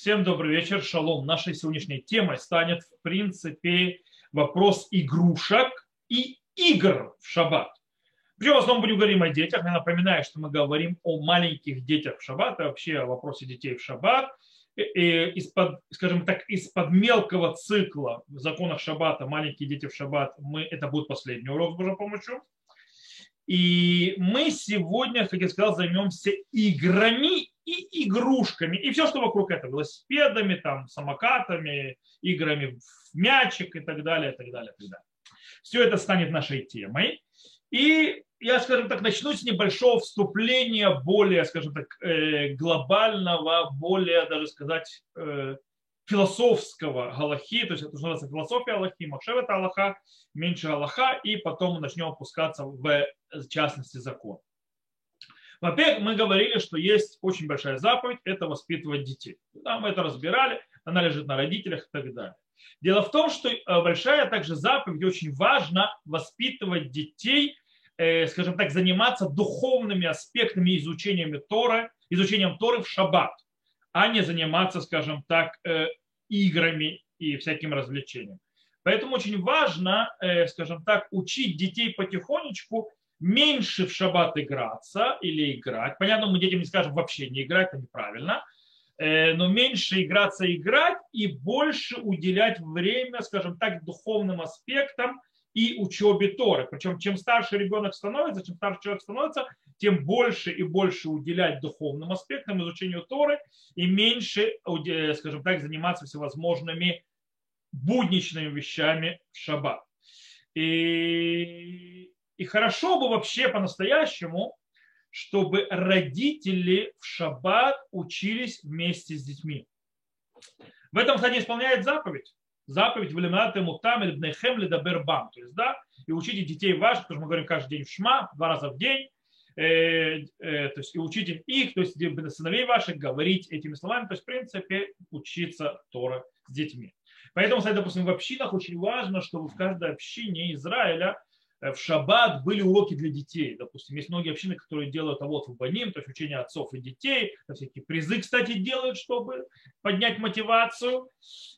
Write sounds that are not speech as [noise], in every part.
Всем добрый вечер, шалом. Нашей сегодняшней темой станет, в принципе, вопрос игрушек и игр в шаббат. Причем в основном будем говорить о детях. Я напоминаю, что мы говорим о маленьких детях в шаббат, и вообще о вопросе детей в шаббат. Из-под, скажем так, из-под мелкого цикла в законах шаббата «Маленькие дети в шаббат» мы, это будет последний урок с Божьей помощью. И мы сегодня, как я сказал, займемся играми и игрушками, и все, что вокруг этого, велосипедами, там, самокатами, играми в мячик и так далее, и так далее, и так далее. Все это станет нашей темой. И я, скажем так, начну с небольшого вступления более, скажем так, э, глобального, более, даже сказать, э, философского галахи, то есть это называется философия Аллахи, Махшев это Аллаха, меньше Аллаха, и потом мы начнем опускаться в частности закон. Во-первых, мы говорили, что есть очень большая заповедь – это воспитывать детей. Да, мы это разбирали, она лежит на родителях и так далее. Дело в том, что э, большая также заповедь, очень важно воспитывать детей, э, скажем так, заниматься духовными аспектами изучением Торы, изучением Торы в шаббат, а не заниматься, скажем так, э, играми и всяким развлечением. Поэтому очень важно, скажем так, учить детей потихонечку меньше в шаббат играться или играть. Понятно, мы детям не скажем вообще не играть, это неправильно. Э, но меньше играться играть и больше уделять время, скажем так, духовным аспектам и учебе Торы. Причем чем старше ребенок становится, чем старше человек становится, тем больше и больше уделять духовным аспектам, изучению Торы и меньше, скажем так, заниматься всевозможными будничными вещами в шаббат. И и хорошо бы вообще по-настоящему, чтобы родители в шаббат учились вместе с детьми. В этом, кстати, исполняет заповедь. Заповедь Валиматы Мутам или Бнехем. То есть, да, и учите детей ваших, потому что мы говорим каждый день в Шма, два раза в день, э, э, то есть и учите их, то есть сыновей ваших говорить этими словами, то есть в принципе учиться Тора с детьми. Поэтому, кстати, допустим, в общинах очень важно, чтобы в каждой общине Израиля в шаббат были уроки для детей. Допустим, есть многие общины, которые делают а вот в баним, то есть учение отцов и детей, всякие призы, кстати, делают, чтобы поднять мотивацию.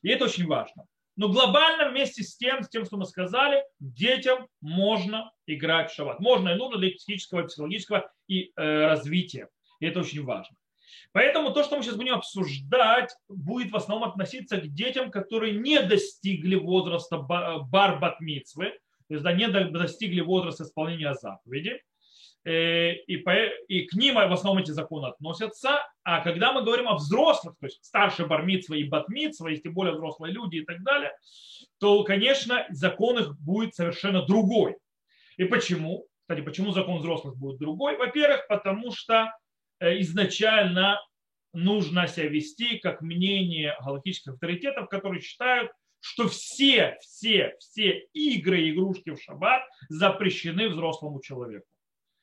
И это очень важно. Но глобально вместе с тем, с тем, что мы сказали, детям можно играть в шаббат. Можно и нужно для психического, психологического и э, развития. И это очень важно. Поэтому то, что мы сейчас будем обсуждать, будет в основном относиться к детям, которые не достигли возраста барбатмицвы, то есть не достигли возраста исполнения заповеди, э, и, по, и к ним в основном эти законы относятся. А когда мы говорим о взрослых, то есть старше бармитсва и батмитсва, и тем более взрослые люди и так далее, то, конечно, закон их будет совершенно другой. И почему? Кстати, почему закон взрослых будет другой? Во-первых, потому что э, изначально нужно себя вести как мнение галактических авторитетов, которые считают, что все, все, все игры и игрушки в шаббат запрещены взрослому человеку.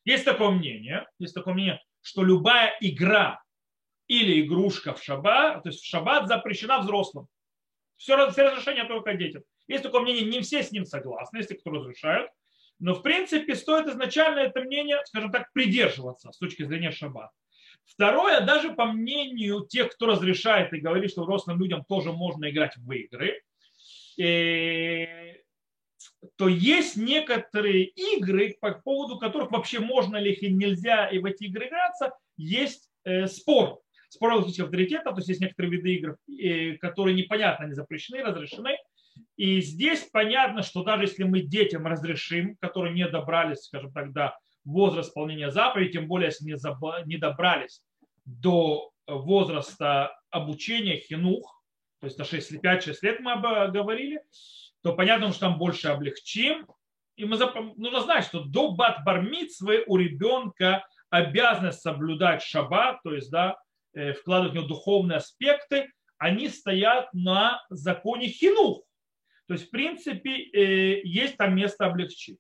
Есть такое мнение, есть такое мнение, что любая игра или игрушка в шаббат, то есть в шаббат запрещена взрослым. Все, все разрешения только детям. Есть такое мнение, не все с ним согласны, те, кто разрешают. Но в принципе стоит изначально это мнение, скажем так, придерживаться с точки зрения шаббата. Второе, даже по мнению тех, кто разрешает и говорит, что взрослым людям тоже можно играть в игры, то есть некоторые игры, по поводу которых вообще можно ли их и нельзя и в эти игры играться, есть э, спор. Спор логических авторитетов, то есть есть некоторые виды игр, э, которые непонятно, они запрещены, разрешены. И здесь понятно, что даже если мы детям разрешим, которые не добрались, скажем так, до возраста исполнения заповедей, тем более если не добрались до возраста обучения хинух, то есть на 5-6 лет мы говорили, то понятно, что там больше облегчим. И мы нужно знать, что до бат бармитсвы у ребенка обязанность соблюдать шаббат, то есть да, э, вкладывать в него духовные аспекты, они стоят на законе хинух. То есть, в принципе, э, есть там место облегчить.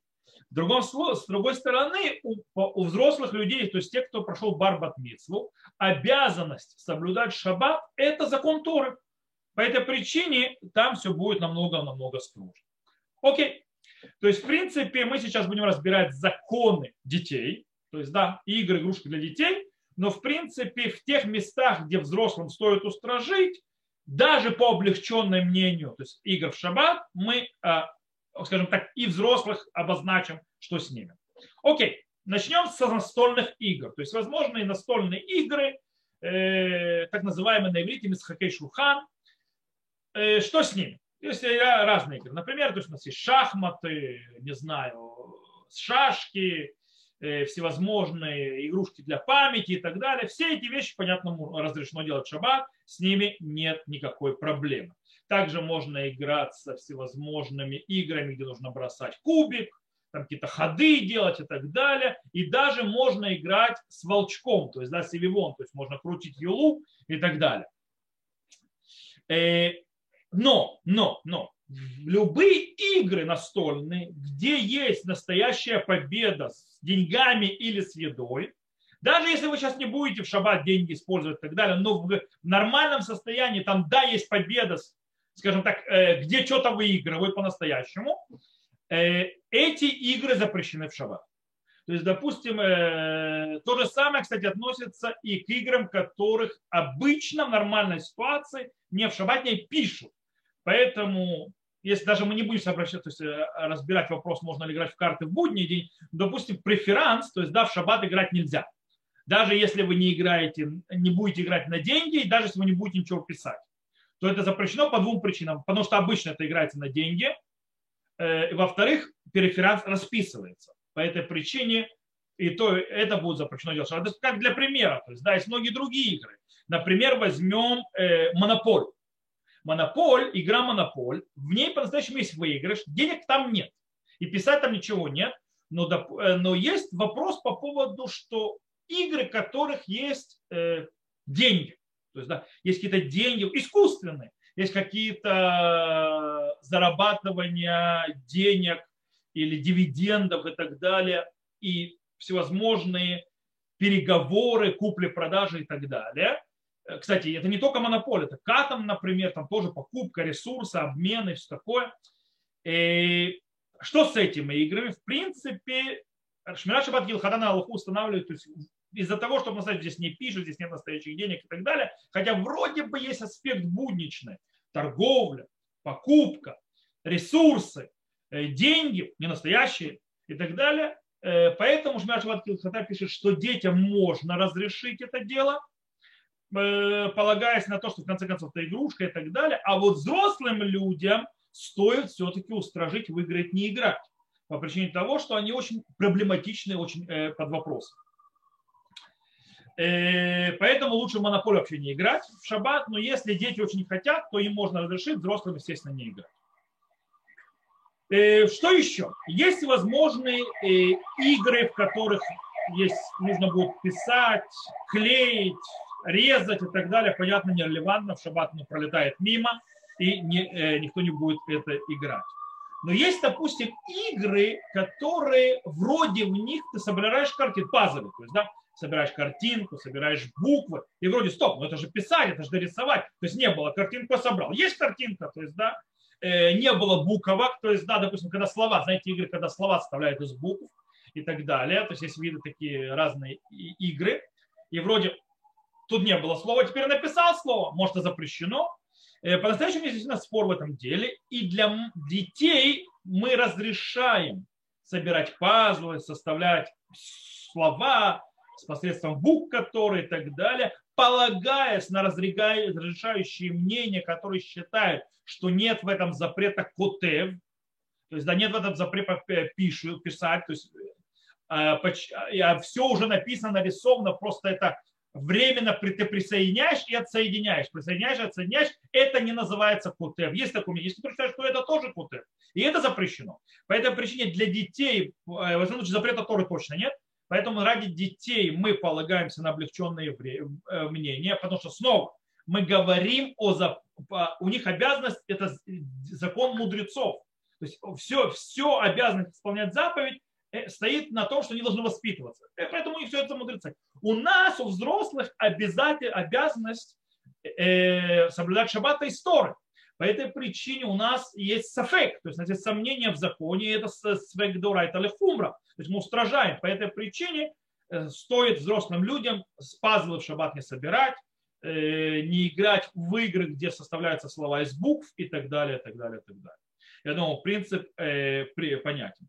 В другом, с другой стороны, у, у взрослых людей, то есть тех, кто прошел барбат митсву, обязанность соблюдать шаббат – это закон Торы. По этой причине там все будет намного-намного строже. Окей. То есть, в принципе, мы сейчас будем разбирать законы детей, то есть, да, игры, игрушки для детей, но, в принципе, в тех местах, где взрослым стоит устражить, даже по облегченному мнению, то есть игр в шаббат, мы, скажем так, и взрослых обозначим, что с ними. Окей, начнем с настольных игр. То есть возможные настольные игры, э, так называемые на иврите мисхакей шурхан. Э, что с ними? Есть разные игры. Например, то есть у нас есть шахматы, не знаю, шашки, э, всевозможные игрушки для памяти и так далее. Все эти вещи, понятно, разрешено делать в шаббат, с ними нет никакой проблемы. Также можно играть со всевозможными играми, где нужно бросать кубик, там какие-то ходы делать и так далее. И даже можно играть с волчком, то есть да, с то есть можно крутить юлу и так далее. Но, но, но, любые игры настольные, где есть настоящая победа с деньгами или с едой, даже если вы сейчас не будете в шаббат деньги использовать и так далее, но в нормальном состоянии там да, есть победа, скажем так, э, где что-то выигрывают по-настоящему, э, эти игры запрещены в шаббат. То есть, допустим, э, то же самое, кстати, относится и к играм, которых обычно в нормальной ситуации не в шаббат не пишут. Поэтому, если даже мы не будем обращаться, то есть э, разбирать вопрос, можно ли играть в карты в будний день, допустим, преферанс, то есть да, в шаббат играть нельзя. Даже если вы не играете, не будете играть на деньги, и даже если вы не будете ничего писать, то это запрещено по двум причинам. Потому что обычно это играется на деньги. Э, во-вторых, преферанс расписывается. По этой причине и то это будет запрещено делать. Как для примера. То есть, да, есть многие другие игры. Например, возьмем э, монополь. Монополь, игра Монополь, в ней по-настоящему есть выигрыш, денег там нет. И писать там ничего нет. Но, э, но есть вопрос по поводу, что игры, которых есть э, деньги. То есть, да, есть какие-то деньги искусственные, есть какие-то зарабатывания денег или дивидендов и так далее, и всевозможные переговоры, купли-продажи и так далее. Э, кстати, это не только монополия, это катом, например, там тоже покупка ресурса, обмены, все такое. И что с этими играми? В принципе, Шмират Шабат Гилхадана Аллаху устанавливает, то есть из-за того, что мы здесь не пишут, здесь нет настоящих денег и так далее, хотя вроде бы есть аспект будничный, торговля, покупка, ресурсы, э, деньги, не настоящие и так далее. Э, поэтому Шмират Шабат Гилхада пишет, что детям можно разрешить это дело, Э, полагаясь на то, что в конце концов это игрушка и так далее. А вот взрослым людям стоит все-таки устражить, выиграть, не играть. По причине того, что они очень проблематичны, очень э, под вопросом. Э, поэтому лучше в монополию вообще не играть в шаббат, но если дети очень хотят, то им можно разрешить, взрослым, естественно, не играть. Что еще? Есть возможные игры, в которых есть, нужно будет писать, клеить, резать и так далее, понятно, нерелевантно, в шаббат оно пролетает мимо, и не, э, никто не будет это играть. Но есть, допустим, игры, которые вроде в них ты собираешь картинку, пазлы, то есть, да, собираешь картинку, собираешь буквы, и вроде, стоп, ну это же писать, это же дорисовать. То есть не было картинку, собрал. Есть картинка, то есть, да, э, не было буквок, то есть, да, допустим, когда слова, знаете, игры, когда слова составляют из букв и так далее, то есть есть виды такие разные игры, и вроде тут не было слова, теперь написал слово, может, это запрещено. Э, по-настоящему действительно спор в этом деле. И для детей мы разрешаем собирать пазлы, составлять слова с посредством букв, которые и так далее, полагаясь на разрешающие мнения, которые считают, что нет в этом запрета котев, то есть да нет в этом запрета пишу, писать, то есть э, все уже написано, нарисовано, просто это временно ты присоединяешь и отсоединяешь. Присоединяешь и отсоединяешь. Это не называется кутев. Есть такой Если ты считаешь, что это тоже кутев. И это запрещено. По этой причине для детей, э, в этом случае запрета Торы точно нет. Поэтому ради детей мы полагаемся на облегченные э, мнения, потому что снова мы говорим о... У них обязанность, это закон мудрецов. То есть все, все обязанность исполнять заповедь, стоит на том, что они должны воспитываться. Э, поэтому них все это мудрецы. У нас, у взрослых, обязательно, обязанность э, соблюдать шаббат и сторы. По этой причине у нас есть сафек, то есть, значит, сомнение в законе, и это свек дура, это лехумра. То есть мы устражаем. По этой причине стоит взрослым людям с пазлы в шаббат не собирать, э, не играть в игры, где составляются слова из букв и так далее, и так далее, и так далее. Я думаю, принцип э, понятен.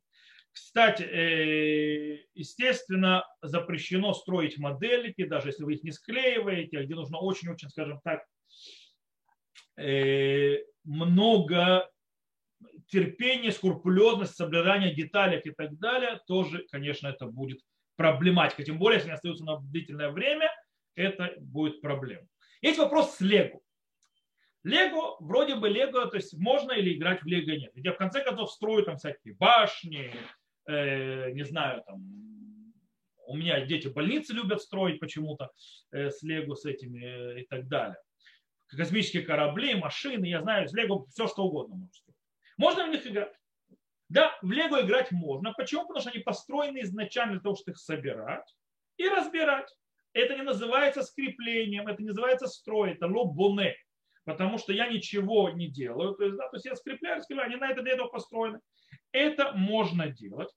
Кстати, э, естественно, запрещено строить модельки, даже если вы их не склеиваете, где нужно очень-очень, скажем так, э, много терпения, скрупулезность, соблюдание деталей и так далее, тоже, конечно, это будет проблематика. Тем более, если они остаются на длительное время, это будет проблема. Есть вопрос с Лего. Лего, вроде бы Лего, то есть можно или играть в Лего нет. Я в конце концов строю там всякие башни, э, не знаю, там, у меня дети больницы любят строить почему-то э, с Лего, с этими э, и так далее. Космические корабли, машины, я знаю, с Лего все что угодно можно строить. Можно в них играть? Да, в Лего играть можно. Почему? Потому что они построены изначально для того, чтобы их собирать и разбирать. Это не называется скреплением, это не называется строй, это лобоне. Потому что я ничего не делаю. То есть, да, то есть я скрепляю, скрепляю, они на это для этого построены. Это можно делать.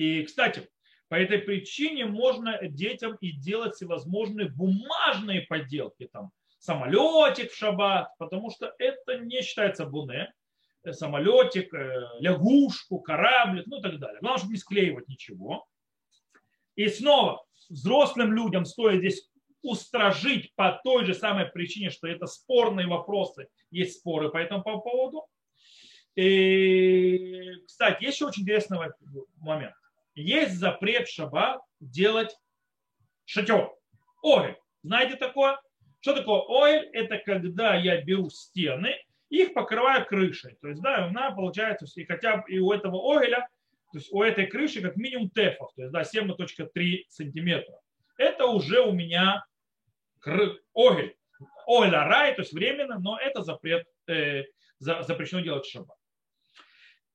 И, кстати, по этой причине можно детям и делать всевозможные бумажные поделки, там, самолетик в шаббат, потому что это не считается буне, э, самолетик, э, лягушку, кораблик, ну и так далее. Главное, чтобы не склеивать ничего. И снова, взрослым людям стоит здесь устражить по той же самой причине, что это спорные вопросы, есть споры по этому поводу. И, кстати, есть еще очень интересный момент. Есть запрет в шаббат делать шатер. Огель. Знаете такое? Что такое огель? Это когда я беру стены, их покрываю крышей. То есть, да, она получается, и хотя бы и у этого огеля, то есть у этой крыши как минимум тефов, то есть, да, 7.3 сантиметра. Это уже у меня огель. Огель рай, то есть временно, но это запрет, э, запрещено делать в шаббат.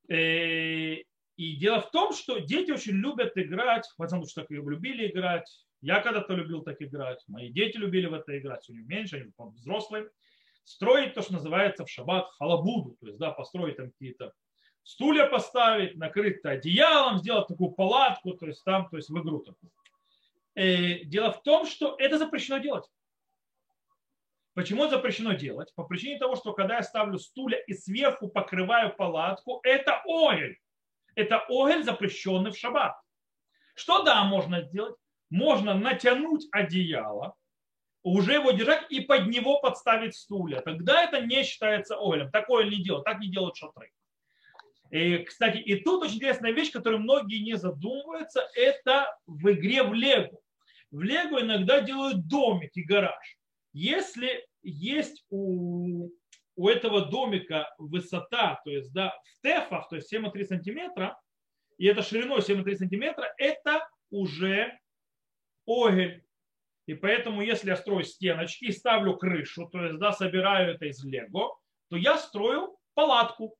Э, и дело в том, что дети очень любят играть, потому что так и любили играть. Я когда-то любил так играть, мои дети любили в это играть, сегодня меньше, они взрослые. Строить то, что называется в шаббат халабуду, то есть да, построить там какие-то стулья поставить, накрыть одеялом, сделать такую палатку, то есть там, то есть в игру такую. Э, дело в том, что это запрещено делать. Почему запрещено делать? По причине того, что когда я ставлю стулья и сверху покрываю палатку, это огель. Это огель, запрещенный в шаббат. Что да, можно сделать? Можно натянуть одеяло, уже его держать и под него подставить стулья. Тогда это не считается огелем. Такое не делают, так не делают шатры. И, кстати, и тут очень интересная вещь, которую многие не задумываются, это в игре в Лего. В Лего иногда делают домик и гараж. Если есть у, у этого домика высота, то есть да, в тефах, то есть 7,3 сантиметра, и это шириной 7,3 сантиметра, это уже огель. И поэтому, если я строю стеночки и ставлю крышу, то есть да, собираю это из лего, то я строю палатку.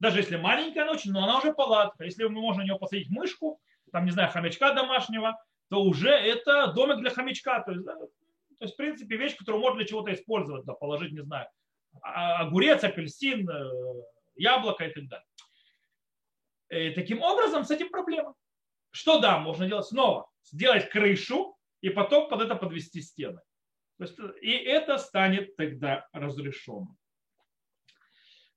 Даже если маленькая ночь, но она уже палатка. Если можно на нее посадить мышку, там, не знаю, хомячка домашнего, то уже это домик для хомячка. То есть, да, то есть, в принципе, вещь, которую можно для чего-то использовать, да, положить, не знаю, огурец, апельсин, э, яблоко и так далее. И таким образом, с этим проблема. Что да, можно делать снова? Сделать крышу и потом под это подвести стены. И это станет тогда разрешенным.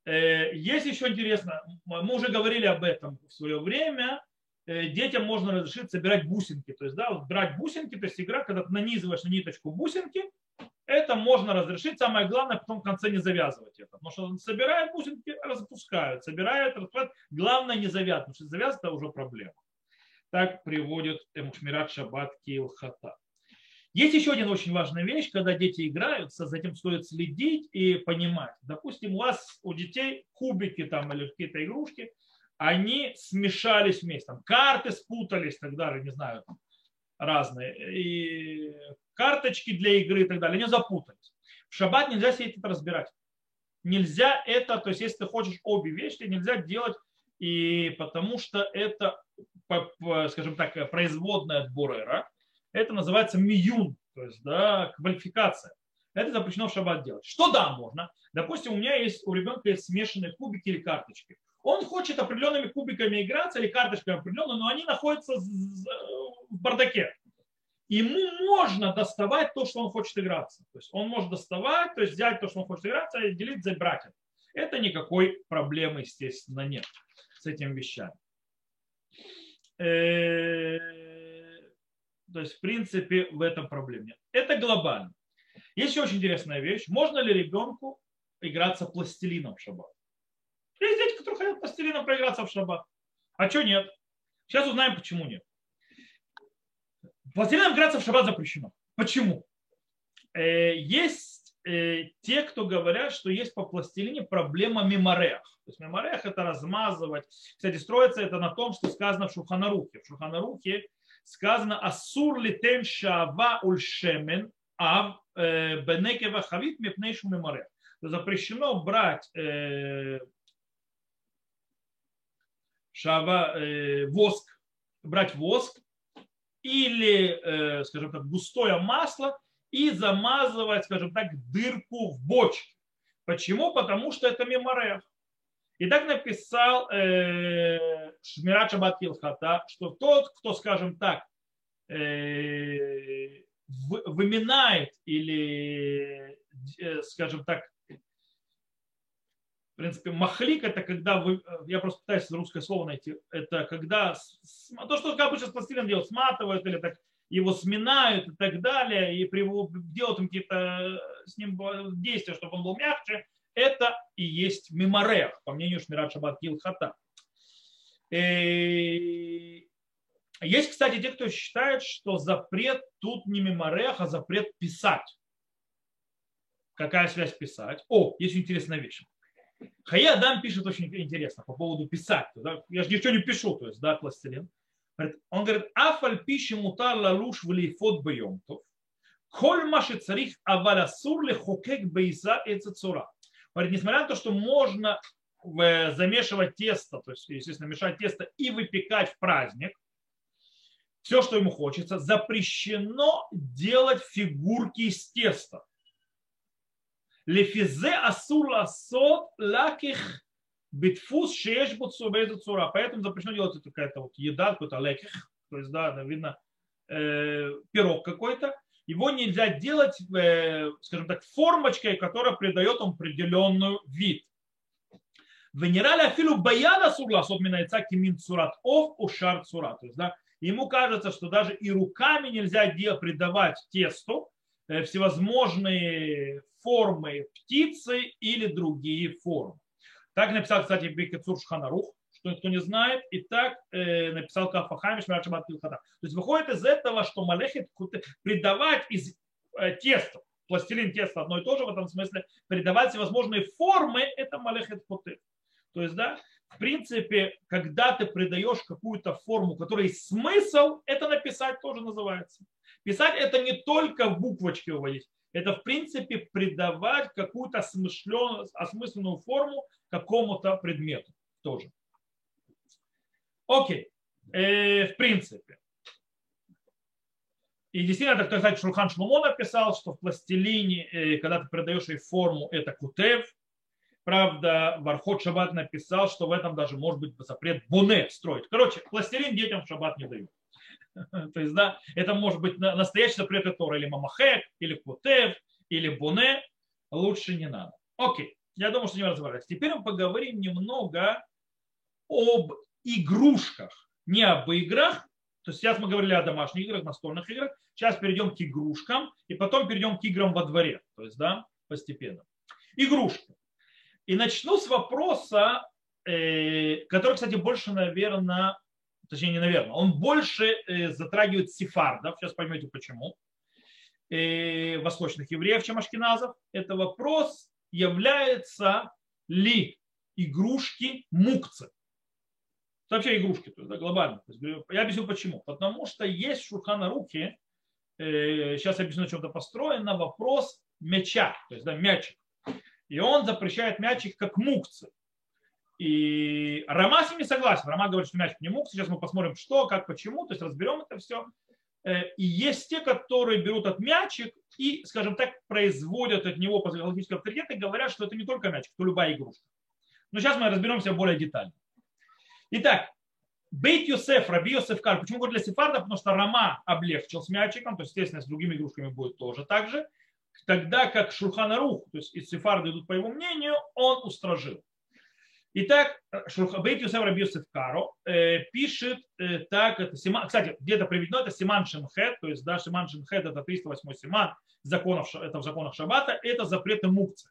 Э, есть еще интересно, мы уже говорили об этом в свое время, Э, детям можно разрешить собирать бусинки. То есть, да, вот брать бусинки, то есть игра, когда ты нанизываешь на ниточку бусинки, это можно разрешить. Самое главное, потом в конце не завязывать это. Потому что собирают бусинки, распускают, собирают, распускают. Главное не завязывать, потому что завязывать это уже проблема. Так приводит Эмушмират Шаббат Килхата. Есть еще один очень важная вещь, когда дети играются, за этим стоит следить и понимать. Допустим, у вас у детей кубики там или какие-то игрушки, они смешались вместе. Там карты спутались и так далее, не знаю, там разные. И карточки для игры и так далее, они запутались. В шаббат нельзя себе это разбирать. Нельзя это, то есть если ты хочешь обе вещи, нельзя делать, и потому что это, скажем так, производная от бурера. Это называется миюн, то есть да, квалификация. Это запрещено в шаббат делать. Что да, можно? Допустим, у меня есть, у ребенка есть смешанные кубики или карточки. Он хочет определенными кубиками играться или карточками определенно, но они находятся в бардаке. ему можно доставать то, что он хочет играться. То есть он может доставать, то есть взять то, что он хочет играться, и делить за братьев. Это никакой проблемы, естественно, нет с этими вещами. Э, то есть, в принципе, в этом проблем нет. Это глобально. Есть еще очень интересная вещь. Можно ли ребенку играться пластилином в шаббат? Есть дети, которые хотят пластилином проиграться в шаббат. А что нет? Сейчас узнаем, почему нет. Пластилином играться в шаббат запрещено. Почему? Э, есть э, те, кто говорят, что есть по пластилине проблема меморех. То есть меморех это размазывать. Кстати, строится это на том, что сказано в Шуханарухе. В Шуханарухе сказано «Асур литен шава ульшемен ав э, бенекева хавит мепнейшу меморех». Запрещено брать шава, воск, брать воск или, скажем так, густое масло и замазывать, скажем так, дырку в бочке. Почему? Потому что это меморех. И так написал э, Шмират Шабат Килхата, что тот, кто, скажем так, э, выминает или, э, скажем так, в принципе, махлик это когда вы, я просто пытаюсь русское слово найти, это когда, то, что обычно с пластилином делают, сматывают или так его сминают и так далее, и делают им какие-то с ним действия, чтобы он был мягче, это и есть меморех, по мнению Шмират Шаббат Килхата. Есть, кстати, те, кто считает, что запрет тут не меморех, а запрет писать. Какая связь писать? О, есть интересная вещь. Хаядам пишет очень интересно по поводу писать. Я же ничего не пишу, то есть, да, пластилин. Он говорит, афаль пиши мутар лалуш влифот бьемтов. Коль маши царих авалясур ли хокек бейза и цура. Говорит, несмотря на то, что можно э, замешивать тесто, то есть, естественно, мешать тесто и выпекать в праздник, все, что ему хочется, запрещено делать фигурки из теста. Лефизе асур ласот лаких битфус шееш бутсубейзу цура. Поэтому запрещено делать какая-то вот еда, какой-то леких, то есть, да, видно, э, пирог какой-то, его нельзя делать, э, скажем так, формочкой, которая придает ему определенную вид. Венерали афилу баяна суглас от минайца кимин цурат ов ушар цура. То есть, да, ему кажется, что даже и руками нельзя придавать тесту э, всевозможные формы птицы или другие формы. Так написал, кстати, Бекецур Шханарух, что никто не знает, и так э, написал Кафахамиш Мирачабат Килхата. То есть выходит из этого, что Малехет придавать из э, теста, пластилин теста одно и то же в этом смысле, придавать всевозможные формы, это Малехет Куты. То есть, да, в принципе, когда ты придаешь какую-то форму, которой смысл, это написать тоже называется. Писать это не только буквочки уводить, это в принципе придавать какую-то осмысленную форму какому-то предмету тоже. Окей. Э, в принципе. И действительно, так сказать, Шурхан Шлумо написал, что в пластилине, э, когда ты придаешь ей форму, это кутев. Правда, Вархот Шаббат написал, что в этом даже может быть запрет буне строить. Короче, пластилин детям в шаббат не дают. [laughs] То есть, да, это может быть настоящий запрет Тора, или мамахек, или кутев, или буне. Лучше не надо. Окей, я думаю, что не разобрались. Теперь мы поговорим немного об игрушках, не об играх. То есть сейчас мы говорили о домашних играх, настольных играх. Сейчас перейдем к игрушкам и потом перейдем к играм во дворе. То есть, да, постепенно. Игрушки. И начну с вопроса, э, который, кстати, больше, наверное, точнее, не наверное, он больше э, затрагивает сефардов. Сейчас поймете почему. Э, восточных евреев, чем ашкеназов. Это вопрос, является ли игрушки мукцы вообще игрушки, то есть, да, глобально. То есть, я объясню почему. Потому что есть шурхана руки, э, сейчас я объясню, на чем-то построено, вопрос мяча, то есть да, мячик. И он запрещает мячик как мукцы. И Рома с ним не согласен. Рома говорит, что мячик не мукцы. Сейчас мы посмотрим, что, как, почему. То есть разберем это все. Э, и есть те, которые берут от мячик и, скажем так, производят от него психологический авторитет и говорят, что это не только мячик, то любая игрушка. Но сейчас мы разберемся более детально. Итак, Бейт Йосеф, Раби Йосеф Кар. Почему говорю для сефарда? Потому что Рама облегчил с мячиком, то есть, естественно, с другими игрушками будет тоже так же. Тогда как Шурхана Рух, то есть из сефарда идут по его мнению, он устражил. Итак, Бейт Юсеф Раби Юсеф Каро пишет э, так, это Симан, кстати, где-то приведено, это Симан Шемхет, то есть да, Симан Шемхет это 308 Симан, законов, это в законах Шаббата, это запреты мукцы.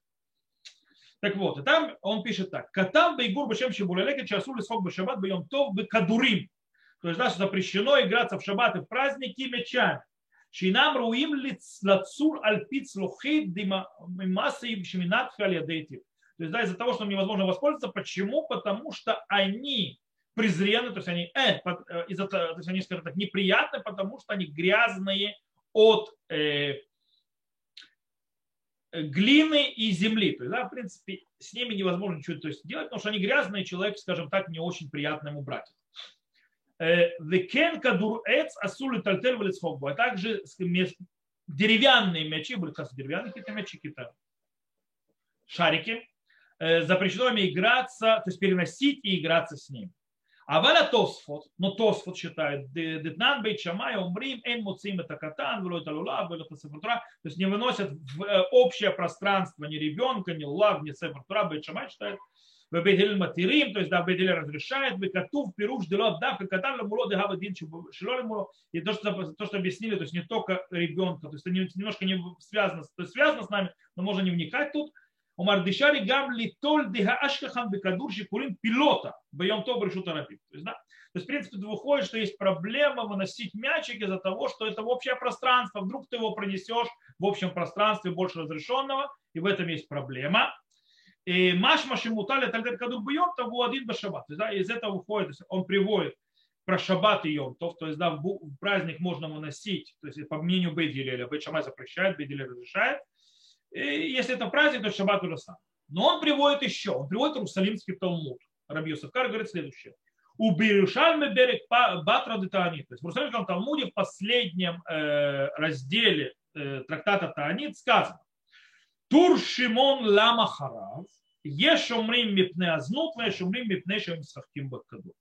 Так вот, и там он пишет так. Катам бейгур бешем шибулялеке часу лисхок бешабат бьем тов бы кадурим. То есть, да, что запрещено играться в шаббат и в праздники мечами. Шинам руим лацур альпиц лохид димасы и шминат халядейтив. То есть да, из-за того, что им невозможно воспользоваться. Почему? Потому что они презренны, то есть они, э, э из-за, то есть они, скажем так, неприятны, потому что они грязные от э, глины и земли. То есть, да, в принципе, с ними невозможно ничего то есть, делать, потому что они грязные, человек, скажем так, не очень приятно ему брать. Э, Векен кадур эц асули тальтель а также деревянные мячи, были, кстати, деревянные какие-то мячи, какие-то шарики, Э, запрещено им играться, то есть переносить и играться с ним. А валя Тосфот, но Тосфот считает, Детнан Бейт Шамай, Умрим, Эн Муцим это Катан, Вело это Лула, Вело это Сефартура, то есть не выносят в э, общее пространство ни ребенка, ни Лулав, ни Сефартура, Бейт Шамай считает, в Бейдель Матирим, то есть да, Бейдель разрешает, в Катув, Пируш, Делот, Дав, Катан, Ламуло, Дегава, Дин, Шилолимуло, и то что, то, что объяснили, то есть не только ребенка, то есть это немножко не связано, то есть связано с нами, но можно не вникать тут, Умар дышали гам литоль дига ашкахан бекадур шикурим пилота боем то решут арабим. То есть, да? То есть, в принципе, выходит, что есть проблема выносить мячик из-за того, что это общее пространство. Вдруг ты его пронесешь в общем пространстве больше разрешенного, и в этом есть проблема. И маш машимутали тальдер кадур бьем, того один башабат. То есть, да, из этого выходит, то есть он приводит про шаббат и йом, то, есть да, в праздник можно выносить, то есть по мнению Бейдилеля, Бейт запрещает, Бейдилель разрешает, если это праздник, то шаббат уже сам. Но он приводит еще, он приводит Иерусалимский Талмуд. Раби Юсефкар говорит следующее. У Бирюшальме берег Батра Таанит. То есть в Иерусалимском Талмуде в последнем э, разделе э, трактата Таанит сказано. Тур Шимон Лама Харав, Ешумрим Мипне Азнут, Ешумрим Мипне Шемисхахтим Бакаду.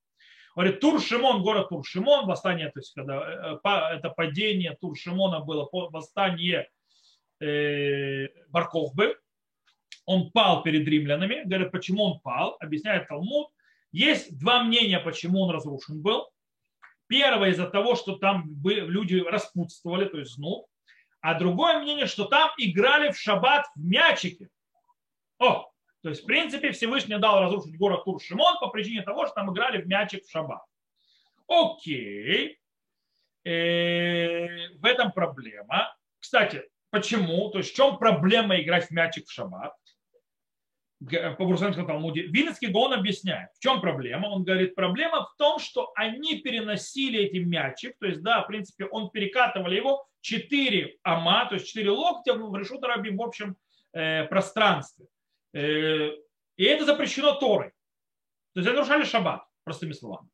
Говорит, Тур Шимон, город Тур Шимон, восстание, то есть когда э, это падение Тур Шимона было, восстание Баркохбы, он пал перед римлянами. Говорят, почему он пал? Объясняет Талмуд. Есть два мнения, почему он разрушен был. Первое из-за того, что там люди распутствовали, то есть знут. А другое мнение, что там играли в шаббат в мячики. О, то есть, в принципе, Всевышний дал разрушить город Тур-Шимон по причине того, что там играли в мячик в шаббат. Окей. Э, в этом проблема. Кстати, Почему? То есть в чем проблема играть в мячик в шаббат? По Бурсанскому Талмуде. Вильнинский Гон объясняет, в чем проблема. Он говорит, проблема в том, что они переносили эти мячик, то есть, да, в принципе, он перекатывали его 4 ама, то есть 4 локтя в решут рабим в общем э, пространстве. Э, и это запрещено Торой. То есть они нарушали шаббат, простыми словами.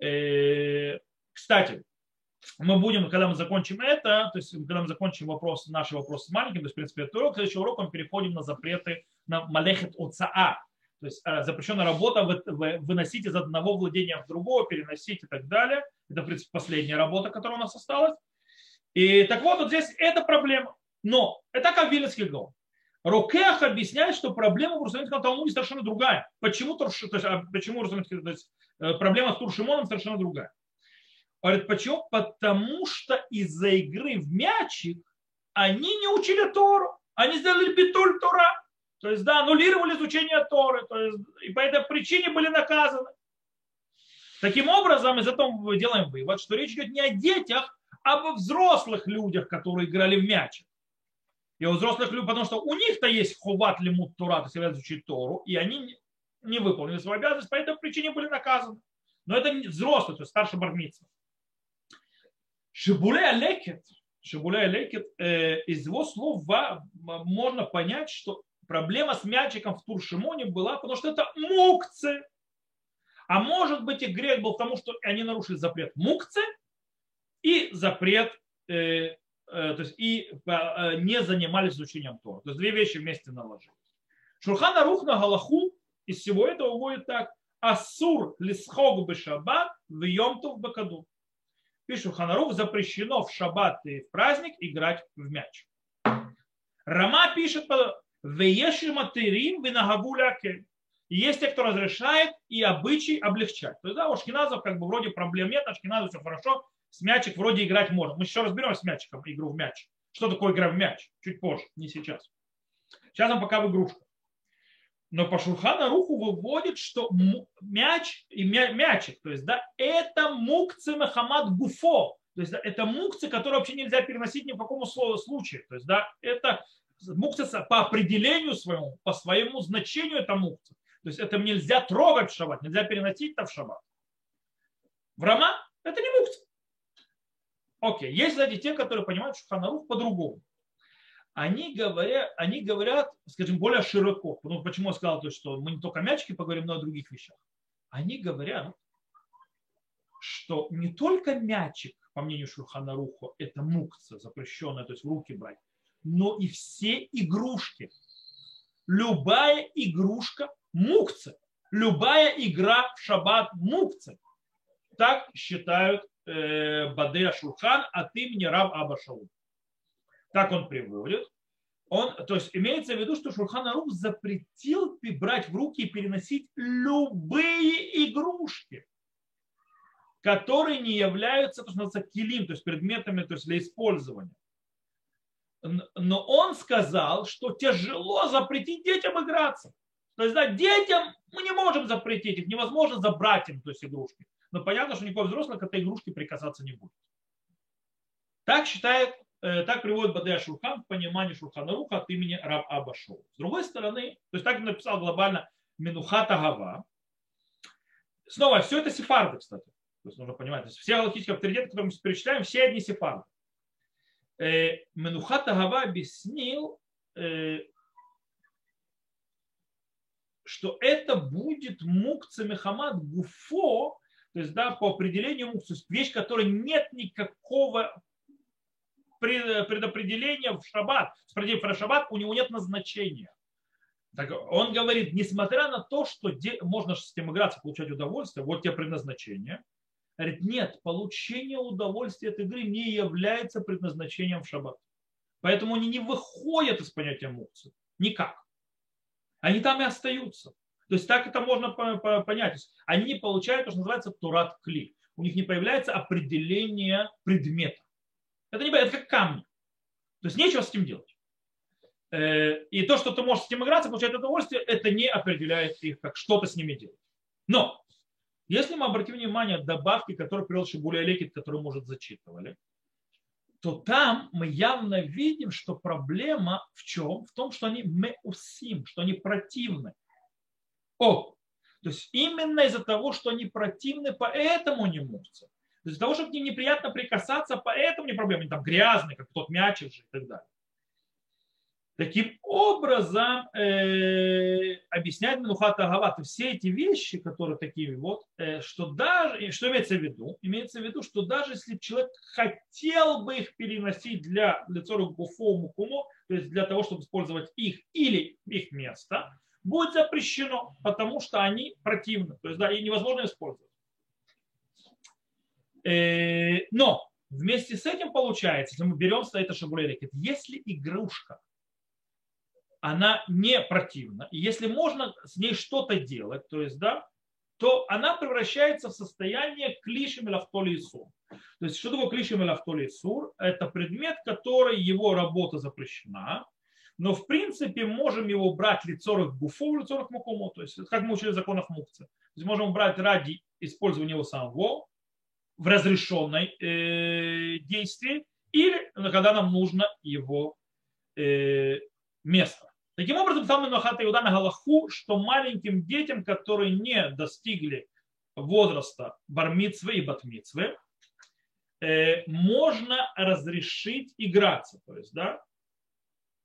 Э, кстати, мы будем, когда мы закончим это, то есть когда мы закончим вопрос, наши вопросы с маленьким, то есть, в принципе, это урок, следующий урок мы переходим на запреты на малехет ОЦА, то есть э, запрещенная работа выносить из одного владения в другое, переносить и так далее. Это, в принципе, последняя работа, которая у нас осталась. И так вот, вот здесь это проблема. Но это как Вильнинский гол. Рокех объясняет, что проблема в Иерусалимском Талмуде совершенно другая. Почему, то есть, а почему то есть, э, проблема с Туршимоном совершенно другая. Говорит, почему? Потому что из-за игры в мячик они не учили Тору. Они сделали битуль Тора. То есть, да, аннулировали изучение Торы. То есть, и по этой причине были наказаны. Таким образом, из этого мы делаем вывод, что речь идет не о детях, а о взрослых людях, которые играли в мячик. И у взрослых людей, потому что у них-то есть хуват лимут Тора, то есть изучить Тору, и они не выполнили свою обязанность, по этой причине были наказаны. Но это не взрослый, то есть старший бармитсва. Шибулей Алекет, Шибулей Алекет, э, из его слов можно понять, что проблема с мячиком в Туршимоне была, потому что это мукцы. А может быть и грех был в том, что они нарушили запрет мукцы и запрет, э, э, то есть и э, не занимались изучением Тора. То есть две вещи вместе наложились. Шурхана Рух на Галаху из всего этого выводит так. асур лисхог бы шаббат в йомтов бакаду. Пишет Ханарух, запрещено в шаббат и в праздник играть в мяч. Рама пишет, материм. Есть те, кто разрешает и обычай облегчать. То есть, да, у шкиназов как бы вроде проблем нет, а шкиназов все хорошо, с мячик вроде играть можно. Мы еще разберем с мячиком игру в мяч. Что такое игра в мяч? Чуть позже, не сейчас. Сейчас он пока в игрушках. Но по Шурхана Руху выводит, что мяч и мячик, то есть, да, это мукцы Махамад Гуфо. То есть, да, это мукцы, которые вообще нельзя переносить ни в каком случае. То есть, да, это мукцы по определению своему, по своему значению это мукцы. То есть, это нельзя трогать в шаббат, нельзя переносить это в шаббат. В Рама это не мукцы. Окей, есть, кстати, те, которые понимают Шуханарух по-другому они говорят, они говорят, скажем, более широко. Ну, почему я сказал, то, что мы не только о мячике поговорим, но и о других вещах. Они говорят, что не только мячик, по мнению Шурхана Руху, это мукция запрещенная, то есть в руки брать, но и все игрушки. Любая игрушка мукция. Любая игра в шаббат мукция. Так считают э, Бадея Шурхан от имени Рав Абашалу. Так он приводит. Он, то есть имеется в виду, что Шурхан Арух запретил брать в руки и переносить любые игрушки, которые не являются, то, что называется, килим, то есть предметами то есть для использования. Но он сказал, что тяжело запретить детям играться. То есть, да, детям мы не можем запретить, их невозможно забрать им, то есть игрушки. Но понятно, что никакой взрослый к этой игрушке прикасаться не будет. Так считает так приводит Бадея Шурхан в понимании Шурхана Руха от имени Раб Абашоу. С другой стороны, то есть так написал глобально Минухата Гава. Снова, все это сефарды, кстати. То есть нужно понимать, то есть все галактические авторитеты, которые мы перечисляем, все одни сефарды. Э, Менухата Гава объяснил, э, что это будет мукца Мехамад Гуфо, то есть да, по определению мукца, вещь, которой нет никакого предопределение в шаббат, про шаббат у него нет назначения. Так он говорит, несмотря на то, что можно с этим играться, получать удовольствие, вот тебе предназначение, говорит, нет, получение удовольствия от игры не является предназначением в шаббат. Поэтому они не выходят из понятия мукцы. Никак. Они там и остаются. То есть так это можно понять. Они получают то, что называется турат кли. У них не появляется определение предмета. Это не это как камни. То есть нечего с этим делать. Э, и то, что ты можешь с этим играться, получать удовольствие, это не определяет их, как что-то с ними делать. Но, если мы обратим внимание добавки, которые привел Шибуля Лекит, которые, может, зачитывали, то там мы явно видим, что проблема в чем? В том, что они меусим, что они противны. О, то есть именно из-за того, что они противны, поэтому не мутся. Из-за того, что к ним неприятно прикасаться, поэтому не проблема. Они там грязные, как тот мячик же и так далее. Таким образом, э, объясняет Минухата Гават все эти вещи, которые такие вот, э, что даже, что имеется в виду? Имеется в виду, что даже если человек хотел бы их переносить для лицо гуфовому куму, то есть для того, чтобы использовать их или их место, будет запрещено, потому что они противны, то есть да, и невозможно использовать. Э, но вместе с этим получается, если мы берем это шабулерик, если игрушка, она не противна, и если можно с ней что-то делать, то есть, да, то она превращается в состояние клишем или сур. То есть, что такое клишем или сур? Это предмет, который, его работа запрещена, но в принципе можем его брать лицорых гуфов, лицорых мукуму, то есть как мы учили в законах. То есть можем брать ради использования его самого, в разрешенной э, действии или когда нам нужно его э, место. Таким образом, там Нахата Иуда на Галаху, что маленьким детям, которые не достигли возраста бармицвы и батмицвы, э, можно разрешить играться. То есть, да,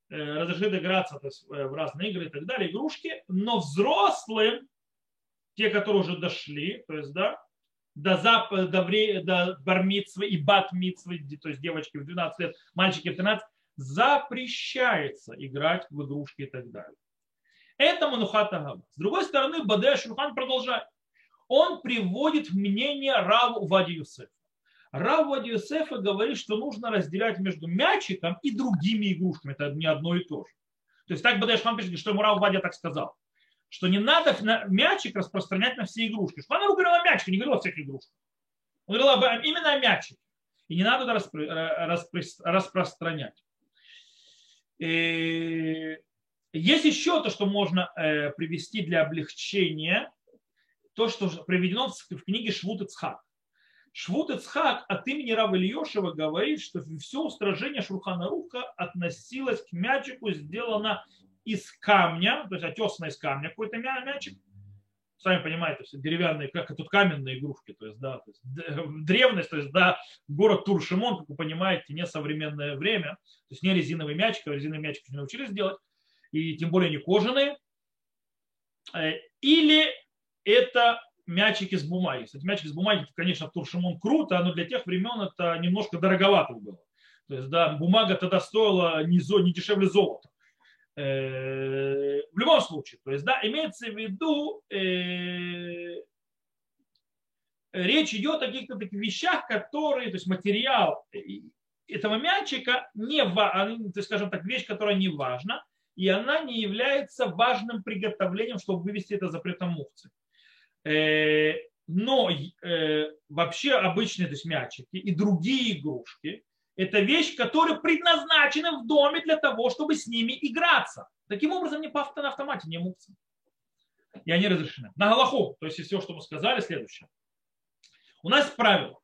э, разрешить играться то есть, э, в разные игры и так далее, игрушки, но взрослым, те, которые уже дошли, то есть, да, до, зап, до, вре, до бармитсвы и батмитсвы, то есть девочки в 12 лет, мальчики в 13, запрещается играть в игрушки и так далее. Это манухата. С другой стороны, Бадея Шурхан продолжает. он приводит мнение Раву Вади Юсефа. Рав Вади Юсефа говорит, что нужно разделять между мячиком и другими игрушками. Это не одно и то же. То есть так Бадешман пишет, что ему Рав Вадя так сказал. Что не надо мячик распространять на все игрушки. Что она говорила о мячике, не говорила о всех игрушках. Он говорил об, именно о мячике. И не надо распро, распро, распространять. И есть еще то, что можно э, привести для облегчения. То, что приведено в книге Швуд Ицхак. Швуд Ицхак от имени Рава Ильешева говорит, что все устражение Шурхана Руха относилось к мячику, сделано из камня, то есть отесано из камня какой-то мячик. Сами понимаете, все деревянные, как тут каменные игрушки, то есть, да, то есть, древность, то есть, да, город Туршимон, как вы понимаете, не современное время, то есть не резиновый мячик, а резиновый мячик не научились делать, и тем более не кожаные. Э, или это мячик из бумаги. Кстати, мячик из бумаги, конечно, в Туршимон круто, но для тех времен это немножко дороговато было. То есть, да, бумага тогда стоила не, не дешевле золота. Э, в любом случае, то есть, да, имеется в виду, э, речь идет о каких-то таких вещах, которые, то есть материал этого мячика не, то есть, скажем так, вещь, которая не важна, и она не является важным приготовлением, чтобы вывести это запретом мухцы. Э, но э, вообще обычные то есть мячики и другие игрушки – это вещь, которые предназначены в доме для того, чтобы с ними играться. Таким образом, не по на автомате, не мукцы. И они разрешены. На Галаху, то есть все, что мы сказали, следующее. У нас правило.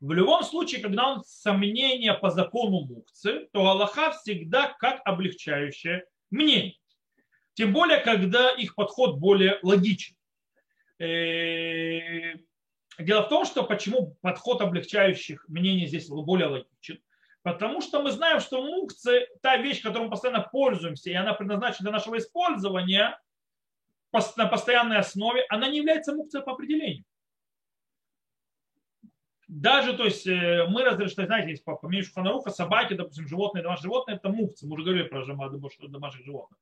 В любом случае, когда он сомнение по закону мукцы, то Галаха всегда как облегчающее мнение. Тем более, когда их подход более логичен. Дело в том, что почему подход облегчающих мнений здесь более логичен. Потому что мы знаем, что мукция, та вещь, которой мы постоянно пользуемся, и она предназначена для нашего использования на постоянной основе, она не является мукцией по определению. Даже, то есть, э, мы разрешили, знаете, по, по мнению Шуханаруха, собаки, допустим, животные, домашние животные, это мукцы. Мы уже говорили про домашних животных.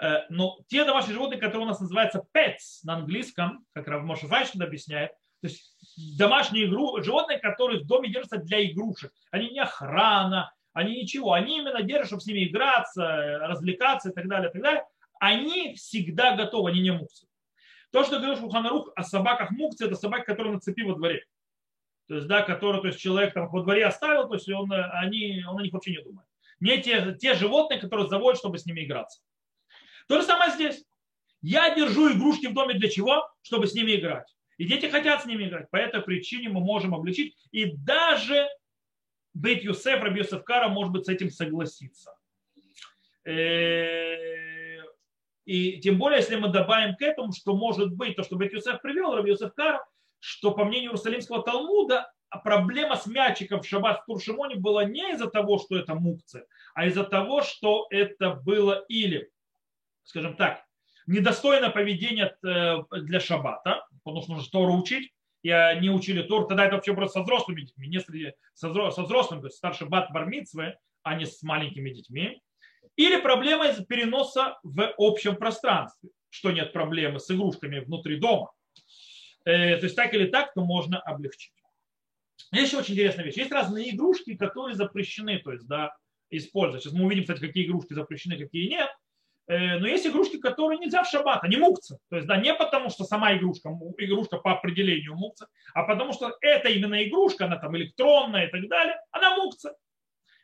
Э, но те домашние животные, которые у нас называются pets на английском, как Равмоша Вайшин объясняет, то есть домашние игру, животные, которые в доме держатся для игрушек. Они не охрана, они ничего. Они именно держат, чтобы с ними играться, развлекаться и так далее, и так далее. Они всегда готовы, они не муксы. То, что говоришь Шуханарух о собаках мукцы, это собаки, которые на цепи во дворе. То есть, да, которые то есть, человек там во дворе оставил, то есть он, они, он о них вообще не думает. Не те, те животные, которые заводят, чтобы с ними играться. То же самое здесь. Я держу игрушки в доме для чего? Чтобы с ними играть. И дети хотят с ними играть. По этой причине мы можем обличить. И даже Бейт Юсеф, Раби Юсеф Кара, может быть, с этим согласиться. Э, и тем более, если мы добавим к этому, что может быть, то, что Бейт Юсеф привел, Раби Юсеф Кара, что по мнению Иерусалимского Талмуда, проблема с мячиком в шаббат в Туршимоне была не из-за того, что это мукцы, а из-за того, что это было или скажем так, недостойное поведение э, для шаббата, потому что нужно Тору учить, и они учили Тору, тогда это вообще просто со взрослыми детьми, не со взрослыми, то есть старший бат бармитсвы, а не с маленькими детьми. Или проблема из переноса в общем пространстве, что нет проблемы с игрушками внутри дома. Э, то есть так или так, то можно облегчить. Еще очень интересная вещь. Есть разные игрушки, которые запрещены, то есть, да, использовать. Сейчас мы увидим, кстати, какие игрушки запрещены, какие нет. Э, но есть игрушки, которые нельзя в шаббат, они мукцы. То есть, да, не потому, что сама игрушка, игрушка по определению мукца, а потому что это именно игрушка, она там электронная и так далее, она мукца.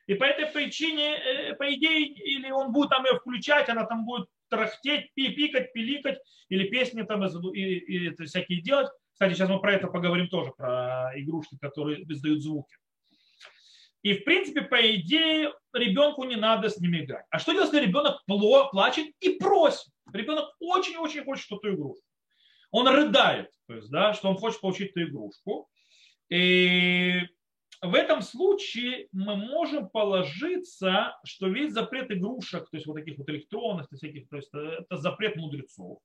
И по этой причине, э, по идее, или он будет там ее включать, она там будет трахтеть, пикать, пиликать, или песни там и, и, и всякие делать. Кстати, сейчас мы про это поговорим тоже, про игрушки, которые издают звуки. И, в принципе, по идее, ребенку не надо с ними играть. А что делать, если ребенок плачет и просит? Ребенок очень-очень хочет эту игрушку. Он рыдает, то есть, да, что он хочет получить эту игрушку. И в этом случае мы можем положиться, что весь запрет игрушек, то есть вот таких вот электронных, то, всяких, то есть это запрет мудрецов.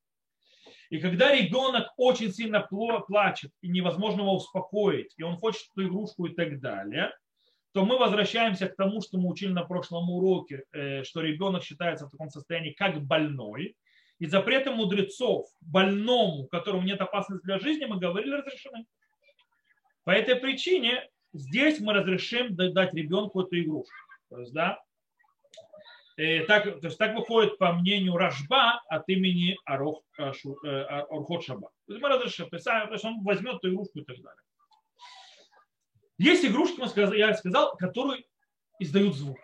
И когда ребенок очень сильно плачет и невозможно его успокоить, и он хочет эту игрушку и так далее – то мы возвращаемся к тому, что мы учили на прошлом уроке, э, что ребенок считается в таком состоянии как больной. и запреты мудрецов больному, которому нет опасности для жизни, мы говорили, разрешены. По этой причине здесь мы разрешим дать ребенку эту игрушку. То есть, да, э, так, то есть так выходит по мнению Рашба от имени Арох, э, Шаба. То есть мы разрешим, то есть он возьмет эту игрушку и так далее. Есть игрушки, я сказал, которые издают звуки.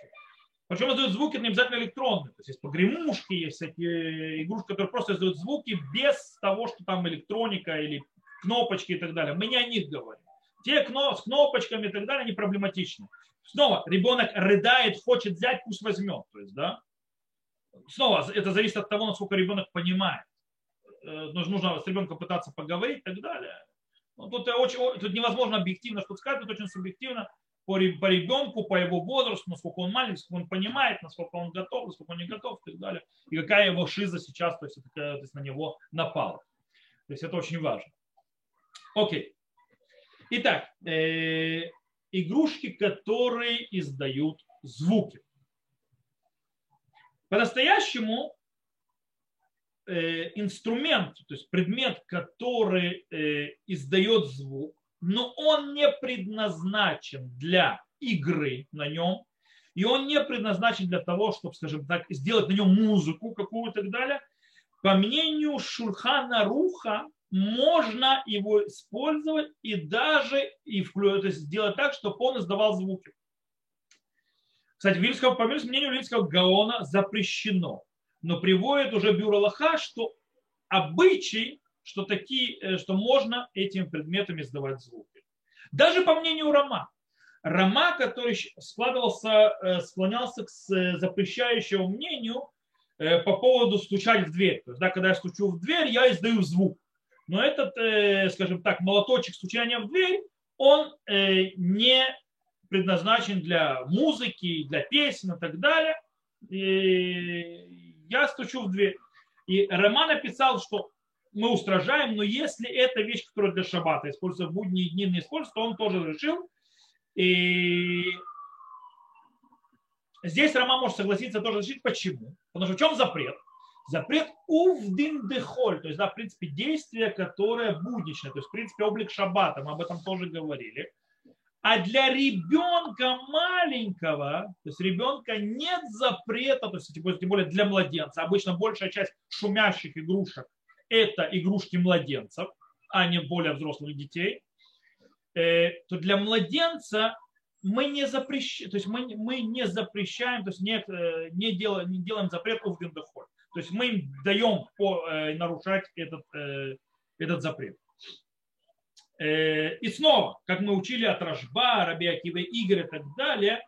Причем издают звуки не обязательно электронные. То есть есть погремушки, есть всякие игрушки, которые просто издают звуки без того, что там электроника или кнопочки и так далее. Мы не о них говорим. Те с кнопочками и так далее, они проблематичны. Снова, ребенок рыдает, хочет взять, пусть возьмет. То есть, да? Снова, это зависит от того, насколько ребенок понимает. Э, нужно с ребенком пытаться поговорить и так далее. Ну, тут, очень, тут невозможно объективно что сказать, тут очень субъективно по, по ребенку, по его возрасту, насколько он маленький, насколько он понимает, насколько он готов, насколько он не готов и так далее. И какая его шиза сейчас то есть, то есть на него напала. То есть это очень важно. Окей. Итак, э, игрушки, которые издают звуки. По-настоящему инструмент, то есть предмет, который э, издает звук, но он не предназначен для игры на нем, и он не предназначен для того, чтобы, скажем так, сделать на нем музыку какую-то и так далее. По мнению Шурхана Руха, можно его использовать и даже и то есть сделать так, чтобы он издавал звуки. Кстати, Вильского, по мнению Вильского Гаона запрещено. Но приводит уже бюро Лоха, что обычай, что, такие, э, что можно этим предметами издавать звуки. Даже по мнению Рома. Рома, который складывался, э, склонялся к запрещающему мнению э, по поводу стучать в дверь. То есть, да, когда я стучу в дверь, я издаю звук. Но этот, скажем так, молоточек стучания в дверь, он не предназначен для музыки, для песен и так далее. Я стучу в дверь. И Роман написал, что мы устражаем, но если это вещь, которая для шаббата используется в будние дни, не используется, то он тоже решил. И здесь Роман может согласиться тоже решить. Почему? Потому что в чем запрет? Запрет увдин дехоль, то есть, да, в принципе, действие, которое будничное, то есть, в принципе, облик шаббата, мы об этом тоже говорили. А для ребенка маленького, то есть ребенка нет запрета, то есть тем более для младенца, обычно большая часть шумящих игрушек это игрушки младенцев, а не более взрослых детей, э, то для младенца мы не запрещаем, то есть мы, мы не запрещаем, то есть не, э, не, делаем, не делаем запрет в Гендехоль. То есть мы им даем по, э, нарушать этот, этот запрет. Э, и снова, как мы учили от Рожба, Рабиакива, игр и так далее,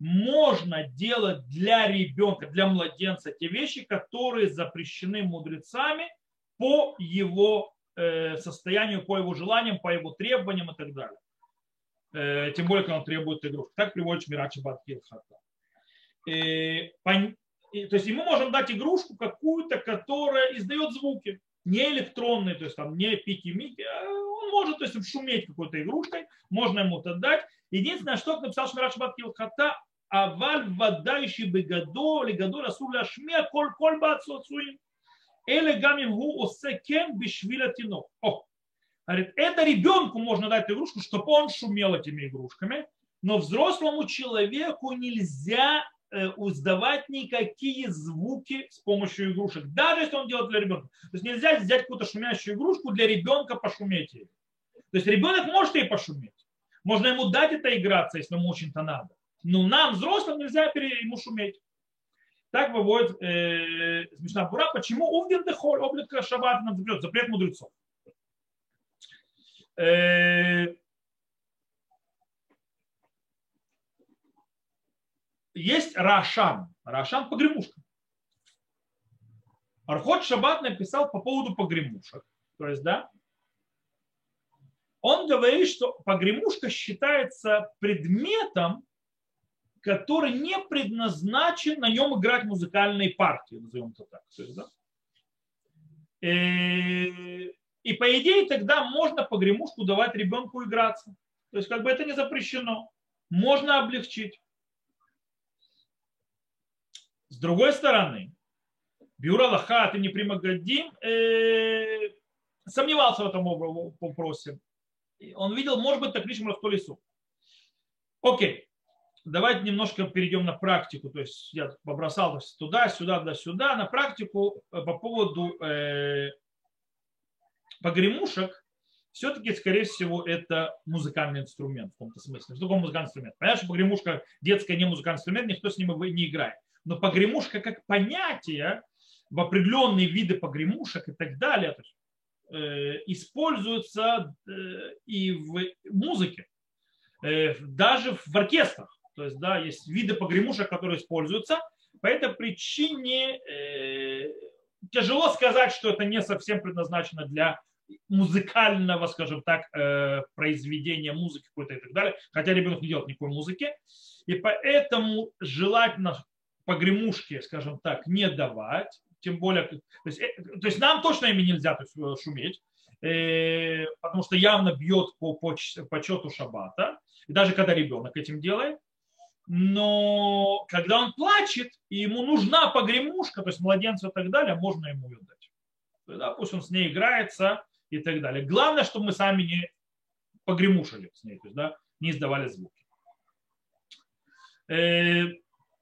можно делать для ребенка, для младенца те вещи, которые запрещены мудрецами по его э, состоянию, по его желаниям, по его требованиям и так далее. Э, тем более, когда он требует игрушек. Так приводит Шмирачи Батхил Хата. И, то есть ему можем дать игрушку какую-то, которая издает звуки, не электронные, то есть там не пики-мики, а он может то есть, шуметь какой-то игрушкой, можно ему это дать. Единственное, что написал Шмираш Баткил Хата, аваль водающий бы гадо, или гадо расуля шме, коль коль бацуцуим. Или гамим гу осекен бишвиля тинок. О, говорит, это ребенку можно дать игрушку, чтобы он шумел этими игрушками, но взрослому человеку нельзя Э, издавать никакие звуки с помощью игрушек, даже если он делает для ребенка. То есть нельзя взять какую-то шумящую игрушку для ребенка пошуметь ей. То есть ребенок может ей пошуметь. Можно ему дать это играться, если ему очень-то надо. Но нам, взрослым, нельзя ему шуметь. Так выводит э, Мишна Бура. Почему Увдин Дехоль, облик запрет, запрет мудрецов. Э, есть Рашан. Рашан погремушка. Архот Шаббат написал по поводу погремушек. То есть, да, он говорит, что погремушка считается предметом, который не предназначен на нем играть музыкальные партии, назовем это так. То есть, да? и, э, и по идее тогда можно погремушку давать ребенку играться. То есть как бы это не запрещено. Можно облегчить. С другой стороны, Бюра Лаха, ты не примагадим, э, сомневался в этом вопросе. Он видел, может быть, так лишь в лесу. Окей. Давайте немножко перейдем на практику. То есть я побросал туда, сюда, да, сюда. На практику э, по поводу э, погремушек все-таки, скорее всего, это музыкальный инструмент в каком-то смысле. Что такое музыкальный инструмент? Понятно, что погремушка детская не музыкальный инструмент, никто с ним не играет. Но погремушка как понятие в определенные виды погремушек и так далее то есть, э, используется э, и в музыке, э, даже в оркестрах. То есть, да, есть виды погремушек, которые используются. По этой причине э, тяжело сказать, что это не совсем предназначено для музыкального, скажем так, э, произведения музыки какой-то и так далее, хотя ребенок не делает никакой музыки. И поэтому желательно погремушки, скажем так, не давать, тем более, то есть, э, то есть нам точно ими нельзя то есть, э, шуметь, потому что явно бьет по почету шаббата, и даже когда ребенок этим делает, но когда он плачет, и ему нужна погремушка, то есть младенцу и так далее, можно ему ее дать. Да, пусть он с ней играется, и так далее. Главное, чтобы мы сами не погремушили с ней, то есть, да, не издавали звуки.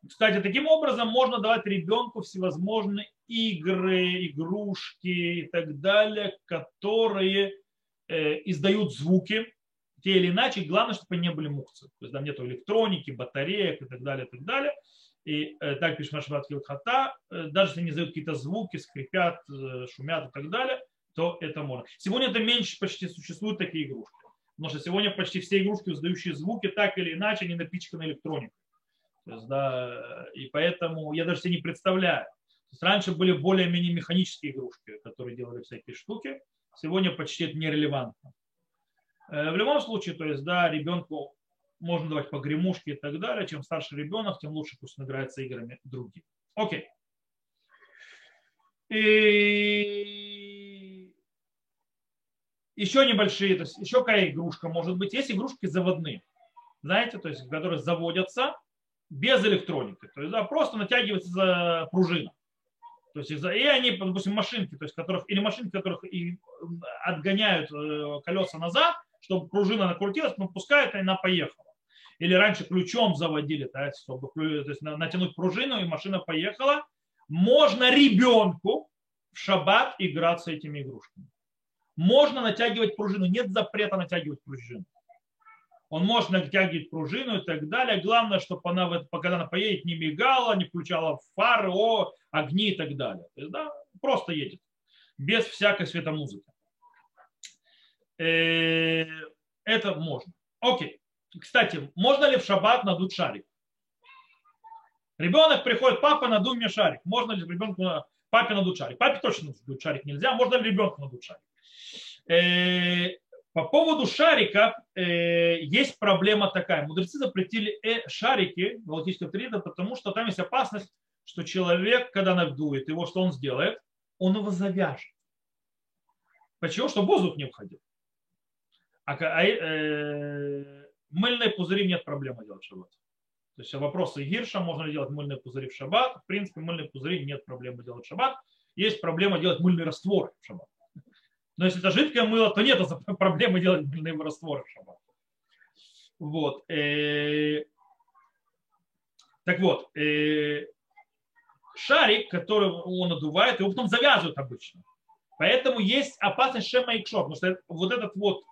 Э, кстати, таким образом можно давать ребенку всевозможные игры, игрушки и так далее, которые э, издают звуки, те или иначе. Главное, чтобы они не были мукцы. То есть там нету электроники, батареек и так далее, и так далее. И э, так пишет Машват Хата, даже если они издают какие-то звуки, скрипят, шумят и так далее – то это можно. Сегодня это меньше почти существуют такие игрушки. Потому что сегодня почти все игрушки, издающие звуки, так или иначе, они напичканы электроникой. То есть, да, и поэтому я даже себе не представляю. То есть раньше были более-менее механические игрушки, которые делали всякие штуки. Сегодня почти это нерелевантно. Э, в любом случае, то есть, да, ребенку можно давать погремушки и так далее. Чем старше ребенок, тем лучше пусть он играется играми другими. Окей. И еще небольшие, то есть еще какая игрушка может быть. Есть игрушки заводные, знаете, то есть, которые заводятся без электроники. То есть да, просто натягивается за пружина. То есть, и они, допустим, машинки, то есть, которых, или машинки, которых и отгоняют э, колеса назад, чтобы пружина накрутилась, но пускают, и она поехала. Или раньше ключом заводили, да, чтобы то есть, натянуть пружину, и машина поехала. Можно ребенку в шаббат играться этими игрушками. Можно натягивать пружину, нет запрета натягивать пружину. Он может натягивать пружину и так далее. Главное, чтобы она, когда она поедет, не мигала, не включала фары, о, огни и так далее. То есть, да, просто едет, без всякой светомузыки. Э, это можно. Окей. Кстати, можно ли в шаббат надуть шарик? Ребенок приходит, папа, надуй мне шарик. Можно ли ребенку, папе надуть шарик? Папе точно надуть шарик нельзя. Можно ли ребенку надуть шарик? По поводу шариков э, есть проблема такая. Мудрецы запретили э, шарики галактического авторитета, потому что там есть опасность, что человек, когда надует его, что он сделает? Он его завяжет. Почему? Чтобы воздух не входил. А, а э, мыльные пузыри нет проблемы делать в шаббат. То есть вопросы Гирша, можно ли делать мыльные пузыри в шаббат. В принципе, мыльные пузыри нет проблемы делать в шаббат. Есть проблема делать мыльный раствор в шаббат. Но если это жидкое мыло, то нет [laughs] проблемы делать мыльные растворы в шаббат. Вот. Э, так вот, э, шарик, который он надувает, его потом завязывают обычно. Поэтому есть опасность шема и кшоп, потому что вот этот вот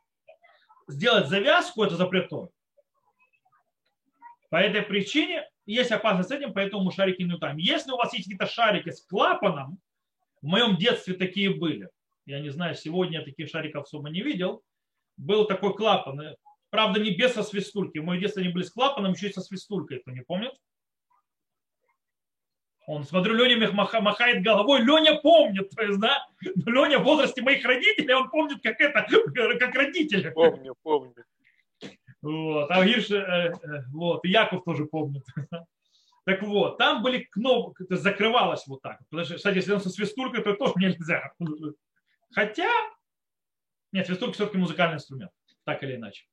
сделать завязку, это запретно. По этой причине есть опасность с этим, поэтому шарики не утаем. Если у вас есть какие-то шарики с клапаном, в моем детстве такие были – я не знаю, сегодня я таких шариков особо не видел, был такой клапан. Правда, не без со свистульки. В моем детстве они были с клапаном, еще и со свистулькой, кто не помнит. Он, смотрю, Леня махает головой. Леня помнит, то есть, да? Леня в возрасте моих родителей, он помнит, как это, [laughs] как родители. Помню, помню. Вот. А Гирш, э, э, вот, и Яков тоже помнит. [laughs] Так вот, там были кнопки, закрывалось вот так. Потому что, кстати, если он со свистулькой, то тоже нельзя. [laughs] Хотя, нет, свистулька все-таки музыкальный инструмент, так или иначе.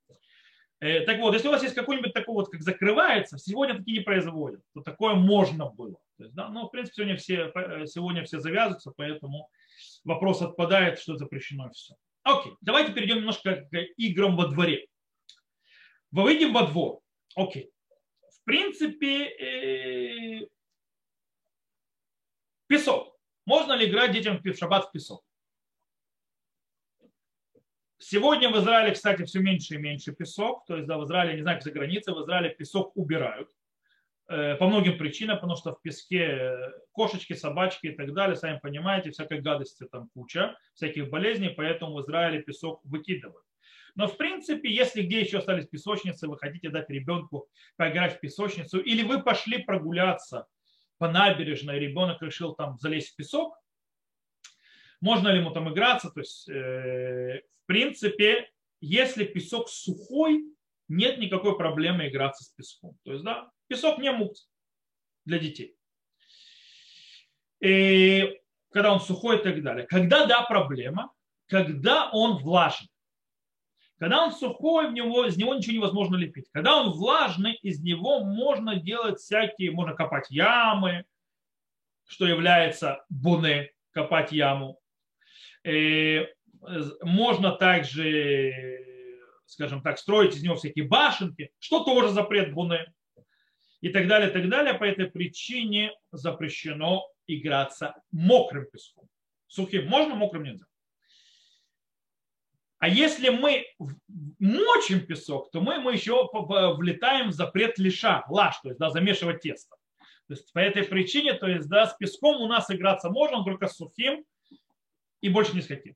Э, так вот, если у вас есть какой-нибудь такой вот, как закрывается, сегодня такие не производят, то такое можно было. То есть, да, ну, в принципе, сегодня все, э, сегодня все завязываются, поэтому вопрос отпадает, что запрещено все. Окей, давайте перейдем немножко к играм во дворе. Выйдем во двор. Окей. В принципе, э, песок. Можно ли играть детям в шаббат в песок? Сегодня в Израиле, кстати, все меньше и меньше песок. То есть, да, в Израиле, не знаю, за границей, в Израиле песок убирают. Э, по многим причинам, потому что в песке э, кошечки, собачки и так далее, сами понимаете, всякой гадости там куча, всяких болезней, поэтому в Израиле песок выкидывают. Но в принципе, если где еще остались песочницы, вы хотите дать ребенку поиграть в песочницу, или вы пошли прогуляться по набережной, ребенок решил там залезть в песок, можно ли ему там играться? То есть, э, в принципе, если песок сухой, нет никакой проблемы играться с песком. То есть, да, песок не мут для детей. И когда он сухой и так далее. Когда, да, проблема, когда он влажный. Когда он сухой, в него, из него ничего невозможно лепить. Когда он влажный, из него можно делать всякие, можно копать ямы, что является буне, копать яму. И можно также, скажем так, строить из него всякие башенки, что тоже запрет буне. И так далее, и так далее. По этой причине запрещено играться мокрым песком. Сухим можно, мокрым нельзя. А если мы мочим песок, то мы, мы еще влетаем в запрет лиша, лаш, то есть да, замешивать тесто. То есть по этой причине, то есть да, с песком у нас играться можно, только с сухим и больше ни с каким.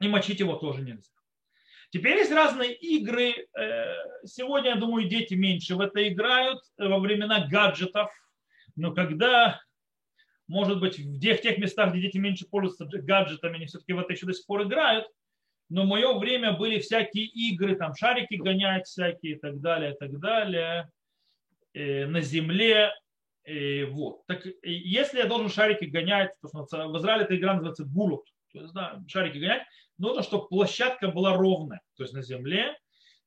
И мочить его тоже нельзя. Теперь есть разные игры. Э, сегодня, я думаю, дети меньше в это играют во времена гаджетов. Но когда, может быть, в тех местах, где дети меньше пользуются гаджетами, они все-таки в это еще до сих пор играют – но в мое время были всякие игры, там шарики гонять всякие и так далее, и так далее, э, на земле. И вот. Так, если я должен шарики гонять, то в Израиле эта игра называется булут, то есть, да, шарики гонять, нужно, чтобы площадка была ровная, то есть на земле,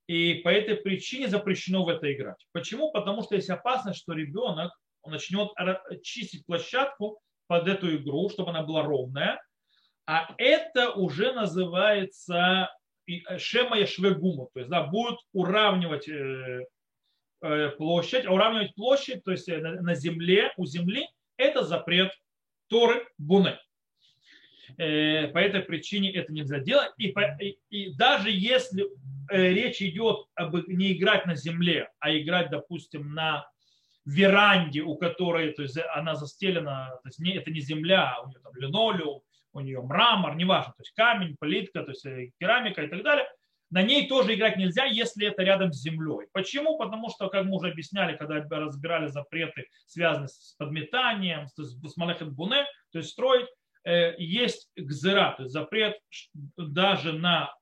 и по этой причине запрещено в это играть. Почему? Потому что есть опасность, что ребенок начнет чистить площадку под эту игру, чтобы она была ровная, а это уже называется э, шема яшвегуму, то есть да, будут уравнивать э, э, площадь, а уравнивать площадь, то есть на земле, у земли, это запрет Торы Буны. По этой причине это нельзя делать. И, и, и даже если речь идет об не играть на земле, а играть, допустим, на веранде, у которой то есть она застелена, то есть не, это не земля, а у нее там линолеум, у нее мрамор, неважно, то есть камень, плитка, то есть э, керамика и так далее, на ней тоже играть нельзя, если это рядом с землей. Почему? Потому что, как мы уже объясняли, когда разбирали запреты, связанные с подметанием, с малехет буне, то есть строить, э, есть гзера, то есть запрет даже на,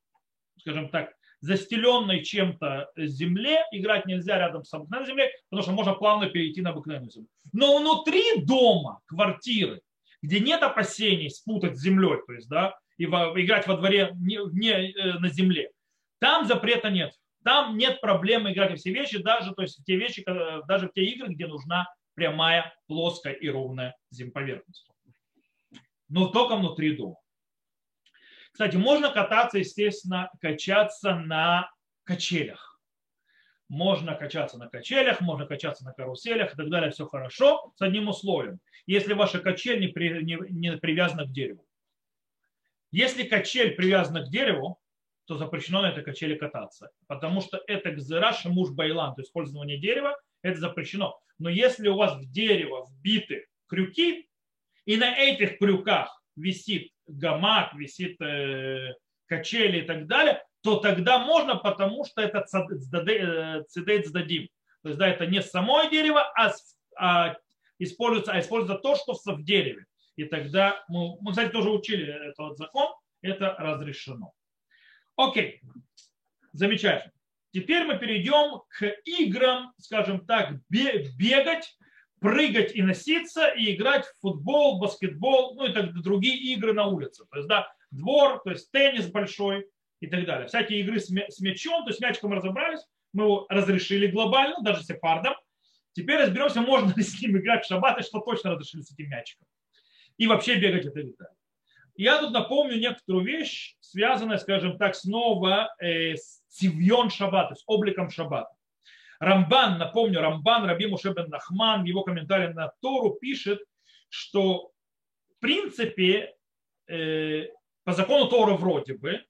скажем так, застеленной чем-то земле, играть нельзя рядом с обыкновенной землей, потому что можно плавно перейти на обыкновенную землю. Но внутри дома, квартиры, где нет опасений спутать с землей, то есть, да, и играть во дворе не, не э, на земле, там запрета нет. Там нет проблемы играть во все вещи, даже, то есть в те вещи, даже в те игры, где нужна прямая, плоская и ровная земповерхность. Но только внутри дома. Кстати, можно кататься, естественно, качаться на качелях можно качаться на качелях, можно качаться на каруселях и так далее, все хорошо, с одним условием. Если ваша качель не, при, не, не привязана к дереву. Если качель привязана к дереву, то запрещено на этой качели кататься. Потому что это гзераш муж байлан, то есть использование дерева, это запрещено. Но если у вас в дерево вбиты крюки, и на этих крюках висит гамак, висит э, качели и так далее, то тогда можно, потому что это цидейт сдадим. То есть, да, это не само дерево, а, а используется, а используется то, что в дереве. И тогда, мы, мы, кстати, тоже учили этот закон, это разрешено. Окей, замечательно. Теперь мы перейдем к играм, скажем так, бегать, прыгать и носиться, и играть в футбол, баскетбол, ну и так другие игры на улице. То есть, да, двор, то есть теннис большой, и так далее. Всякие игры с мячом, то есть с мячиком разобрались, мы его разрешили глобально, даже сепардом. Теперь разберемся, можно ли с ним играть в шаббат, и что точно разрешили с этим мячиком. И вообще бегать это так Я тут напомню некоторую вещь, связанную, скажем так, снова э, с цивьон шаббата, с обликом шаббата. Рамбан, напомню, Рамбан, Раби Мушебен Нахман его комментарии на Тору пишет, что в принципе э, по закону Тора вроде бы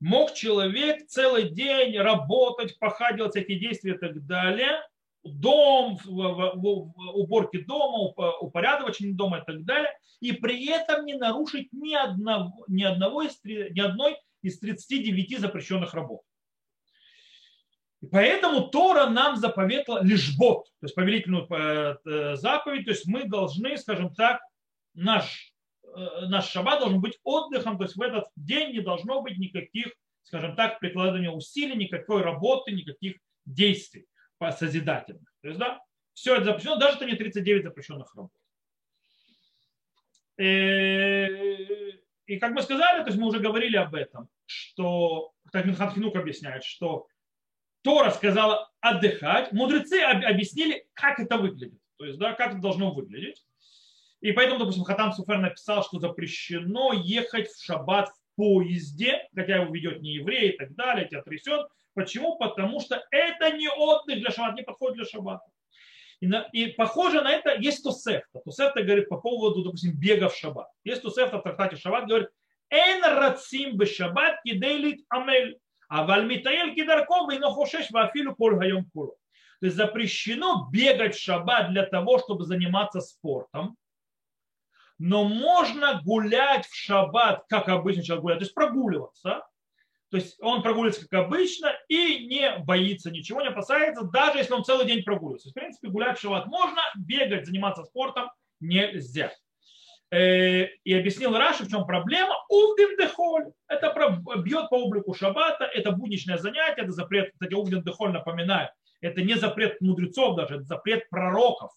мог человек целый день работать, пахать, делать всякие действия и так далее, дом, уборки дома, упорядочение дома и так далее, и при этом не нарушить ни, одного, ни, одного из, ни одной из 39 запрещенных работ. И поэтому Тора нам заповедала лишь бот, то есть повелительную э, э, заповедь, то есть мы должны, скажем так, наш, э, наш шаббат должен быть отдыхом, то есть в этот день не должно быть никаких, скажем так, прикладывания усилий, никакой работы, никаких действий созидательных. То есть, да, все это запрещено, даже это не 39 запрещенных работ. И как мы сказали, то есть мы уже говорили об этом, что, так Минхан Хинук объясняет, что Тора сказала отдыхать, мудрецы объяснили, как это выглядит. То есть, да, как это должно выглядеть. И поэтому, допустим, Хатам Суфер написал, что запрещено ехать в шаббат в поезде, хотя его ведет не еврей и так далее, тебя трясет. Почему? Потому что это не отдых для шаббата, не подходит для шаббата. И, на, и похоже на это есть Тосефта. Тосефта говорит по поводу, допустим, бега в шаббат. Есть Тосефта в трактате шаббат, говорит, «Эн рацим бы шаббат кидейлит амель». А вальмитаэль кидарков и нохошеш вафилу коль хайом куло. То есть запрещено бегать в шаббат для того, чтобы заниматься спортом. Но можно гулять в шаббат, как обычно человек гуляет, то есть прогуливаться. То есть он прогуливается как обычно и не боится ничего, не опасается, даже если он целый день прогуливается. В принципе, гулять шаббат можно, бегать, заниматься спортом нельзя. Э, и объяснил Раши, в чем проблема. Увдин дехоль. Это бьет по облику шаббата, это будничное занятие, это запрет, кстати, увдин дехоль, напоминаю, это не запрет мудрецов даже, это запрет пророков.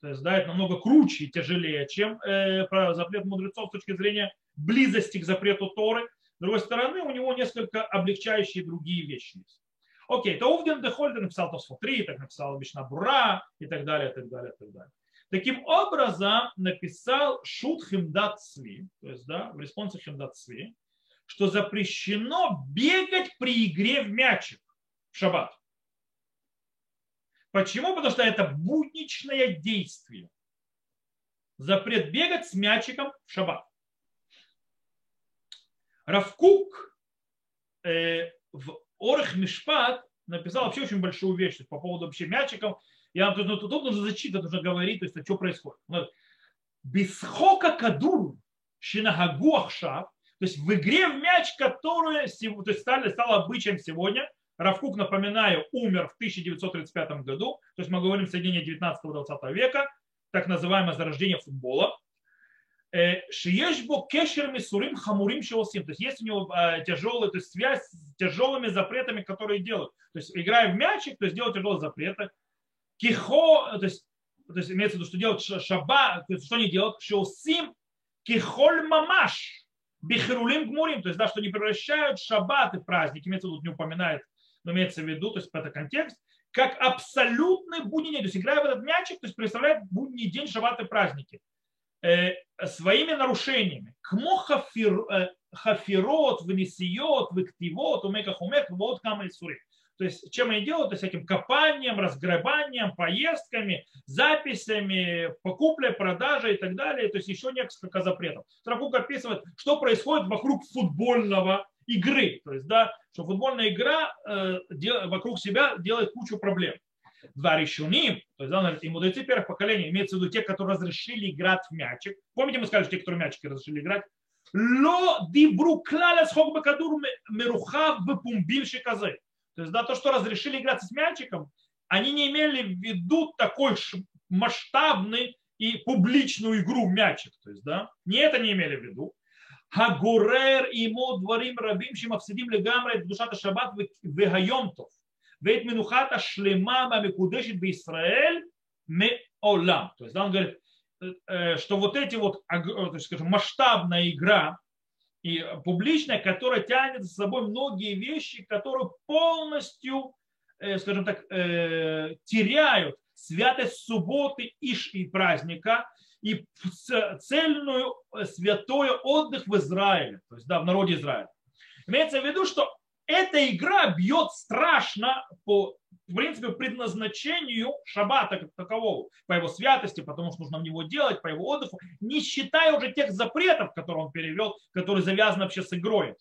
То есть, да, это намного круче и тяжелее, чем э, запрет мудрецов с точки зрения близости к запрету Торы. Другой стороны, у него несколько облегчающие другие вещи есть. Окей, то Увден Дехоль написал Тосфот 3, так написал Бишна Бура и так далее, и так далее, и так далее. Таким образом, написал Шут Химдат Сви, то есть да, в респонсе Химдат Сви, что запрещено бегать при игре в мячик в шаббат. Почему? Потому что это будничное действие. Запрет бегать с мячиком в шаббат. Равкук э, в Орх Мишпат написал вообще очень большую вещь по поводу вообще мячиков я вам тут, тут, тут нужно зачитывать, нужно говорить, то есть, что происходит. Бисхока кадур шинагагу ахшав, то есть в игре в мяч, которая то есть стали, стала обычаем сегодня, Равкук, напоминаю, умер в 1935 году, то есть мы говорим соединение 19-20 века, так называемое зарождение футбола. Э, Шиешбо кешер мисурим хамурим шеосим. То есть есть у него э, тяжелая, то есть связь с тяжелыми запретами, которые делают. То есть играя в мячик, то есть делать тяжелые запреты. Кихо, то есть, то есть имеется в виду, что делать шаба, то есть что они делают? Шеусим кихоль мамаш бихрулим гмурим, то есть да, что не превращают шаббаты в праздник, имеется в виду, не упоминает, но имеется в виду, то есть это контекст, как абсолютный будний день. То есть играя в этот мячик, то есть представляет будний день шаббаты праздники э, своими нарушениями. Кмо э, хафирот, внесиот, вективот, умека хумек, вот кама и. То есть чем они делают? То есть всяким копанием, разгребанием, поездками, записями, покуплей, продажей и так далее. То есть еще несколько запретов. Тракук описывает, что происходит вокруг футбольного игры. То есть, да, что футбольная игра э, дел, вокруг себя делает кучу проблем два решуни, то есть да, и мудрецы первых поколений, имеется в виду те, которые разрешили играть в мячик. Помните, мы сказали, что те, которые мячики разрешили играть? Ло дибру кляля схок бакадур меруха в пумбим шиказы. То есть да, то, что разрешили играть с мячиком, они не имели в виду такой масштабный и публичную игру в мячик. То есть, да, не это не имели в виду. Хагурер ему дворим рабим шимавсидим легамрет душата шаббат вегайомтов. Вейт Минухата Шлемама Микудешит Бисраэль Меолам. То есть да, он говорит, э, что вот эти вот, э, скажем, масштабная игра и публичная, которая тянет за собой многие вещи, которые полностью, э, скажем так, теряют святость субботы Иш и праздника и цельную святое отдых в Израиле, то есть да, в народе Израиля. Имеется в виду, что эта игра бьет страшно по в принципе, предназначению шаббата как такового, по его святости, потому что нужно в него делать, по его отдыху, не считая уже тех запретов, которые он перевел, которые завязаны вообще с игрой.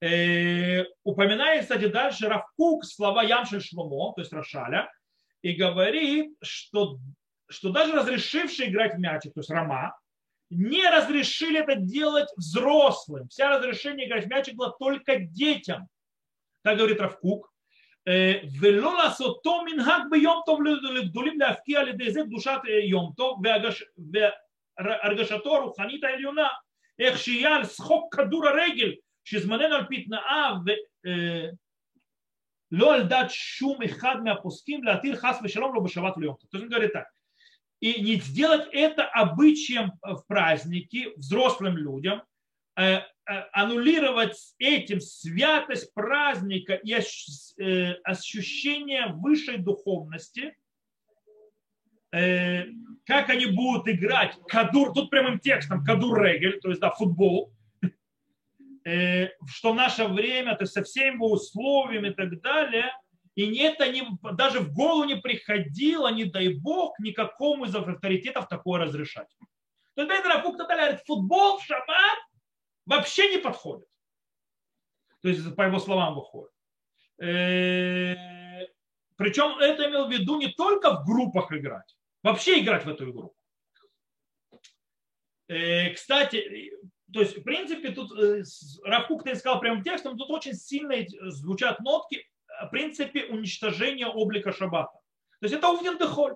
Э, упоминает, кстати, дальше Равкук слова Ямшель Шломо, то есть Рошаля, и говорит, что, что даже разрешивший играть в мячик, то есть Рома, не разрешили это делать взрослым. Вся разрешение играть в мячик было только детям. Так говорит Равкук. ולא לעשותו מנהג ביום טוב לגדולים להפקיע על ידי זה קדושת יום טוב והרגשתו הרוחנית העליונה איך שיהיה על שחוק כדור הרגל שזמננו על פי תנאיו לא על דעת שום אחד מהפוסקים להתיר חס ושלום לא בשבת ולא יום טוב. То есть он говорит так. И не сделать это обычаем в праздники взрослым людям, аннулировать этим святость праздника и э, ощущение высшей духовности, э, как они будут играть? Кадур, тут прямым текстом кадур регель, то есть да, футбол, э, что в наше время, то есть со всеми условиями и так далее, и это не, даже в голову не приходило, не дай бог, никакому из авторитетов такое разрешать. То есть Бейдер говорит, футбол в шаббат вообще не подходит. То есть, по его словам, выходит. Э, Причем это имел в виду не только в группах играть, вообще играть в эту игру. Э, кстати, то есть, в принципе, тут э, Равкук ты сказал прямым текстом, тут очень сильно звучат нотки, в принципе, уничтожения облика шаббата. То есть это увден дехоль.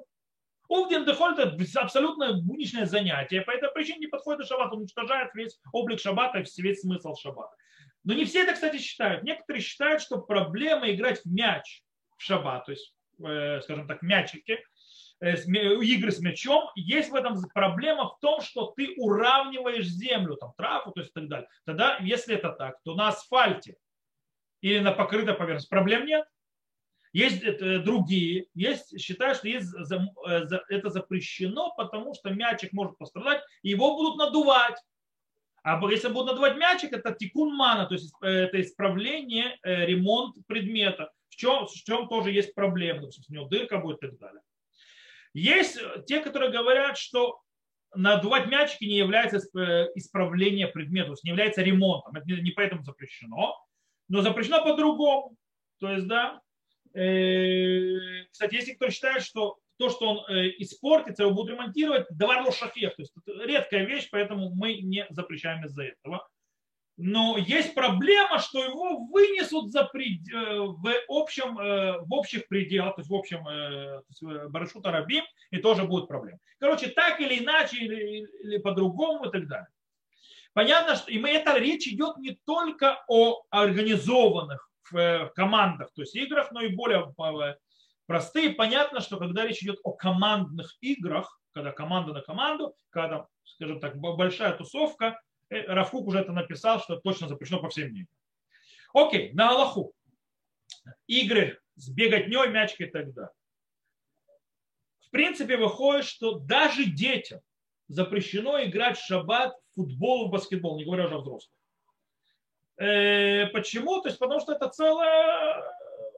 Овдин Дехоль это абсолютно будничное занятие, по этой причине не подходит к шаббату, уничтожает весь облик шаббата, весь смысл шаббата. Но не все это, кстати, считают. Некоторые считают, что проблема играть в мяч в шаббат, то есть, э, скажем так, мячики, э, игры с мячом, есть в этом проблема в том, что ты уравниваешь землю, там, траву, то есть и так далее. Тогда, если это так, то на асфальте или на покрытой поверхности проблем нет. Есть э, другие, есть, считают, что есть, э, это запрещено, потому что мячик может пострадать, и его будут надувать. А если будут надувать мячик, это тикун мана, то есть э, это исправление, ремонт предмета, в чем, в чем тоже есть проблема, допустим, у него дырка будет и так далее. Есть те, которые говорят, что надувать мячики не является исправлением предмета, то есть не является ремонтом. Это не поэтому запрещено, но запрещено по-другому. То есть, да, кстати, если кто считает, что то, что он э, испортится, его будут ремонтировать, давар шафех. То есть это редкая вещь, поэтому мы не запрещаем из-за этого. Но есть проблема, что его вынесут за пред... Э, в, общем, в общих пределах, то есть в общем Барашут Арабим, и тоже будет проблема. Короче, так или иначе, или, или по-другому и так далее. Понятно, что и мы, это речь идет не только о организованных в э, командах, то есть играх, но и более э, простые. Понятно, что когда речь идет о командных играх, когда команда на команду, когда, скажем так, большая тусовка, э, Рафук уже это написал, что точно запрещено по всем мнениям. Окей, на Аллаху. Игры с беготней, мячкой и так далее. В принципе, выходит, что даже детям запрещено играть в шаббат в футбол и баскетбол, не говоря уже о взрослых. Э, почему? То есть потому что это целая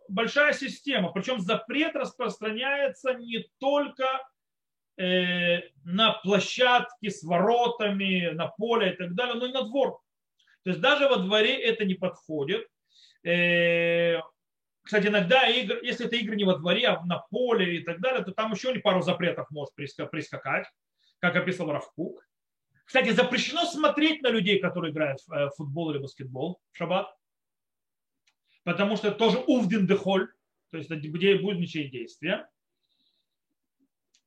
большая система. Причем запрет распространяется не только э, на площадке с воротами, на поле и так далее, но и на двор. То есть даже во дворе это не подходит. Э, кстати, иногда игры, если это игры не во дворе, а на поле и так далее, то там еще пару запретов может прискакать, как описал Равкук. Кстати, запрещено смотреть на людей, которые играют в э, футбол или баскетбол в шаббат, потому что это тоже увден дехоль, то есть где будет ничьи действия.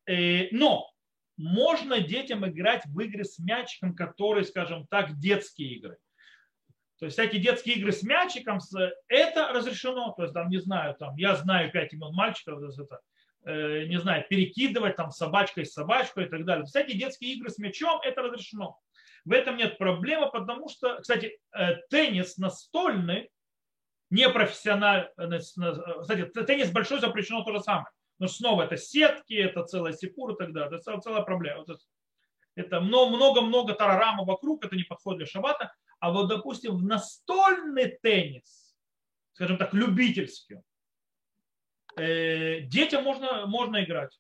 Э, но можно детям играть в игры с мячиком, которые, скажем так, детские игры. То есть всякие детские игры с мячиком, это разрешено. То есть там, не знаю, там, я знаю пять имен мальчиков, это не знаю, перекидывать там собачкой с собачкой и так далее. Всякие детские игры с мячом, это разрешено. В этом нет проблемы, потому что, кстати, э, теннис настольный, не профессиональный, кстати, теннис большой запрещено то же самое. Но снова это сетки, это целая сипура и так далее. Это целая проблема. Это много-много тарарама вокруг, это не подходит для шабата. А вот, допустим, в настольный теннис, скажем так, любительский, э, детям можно, можно играть.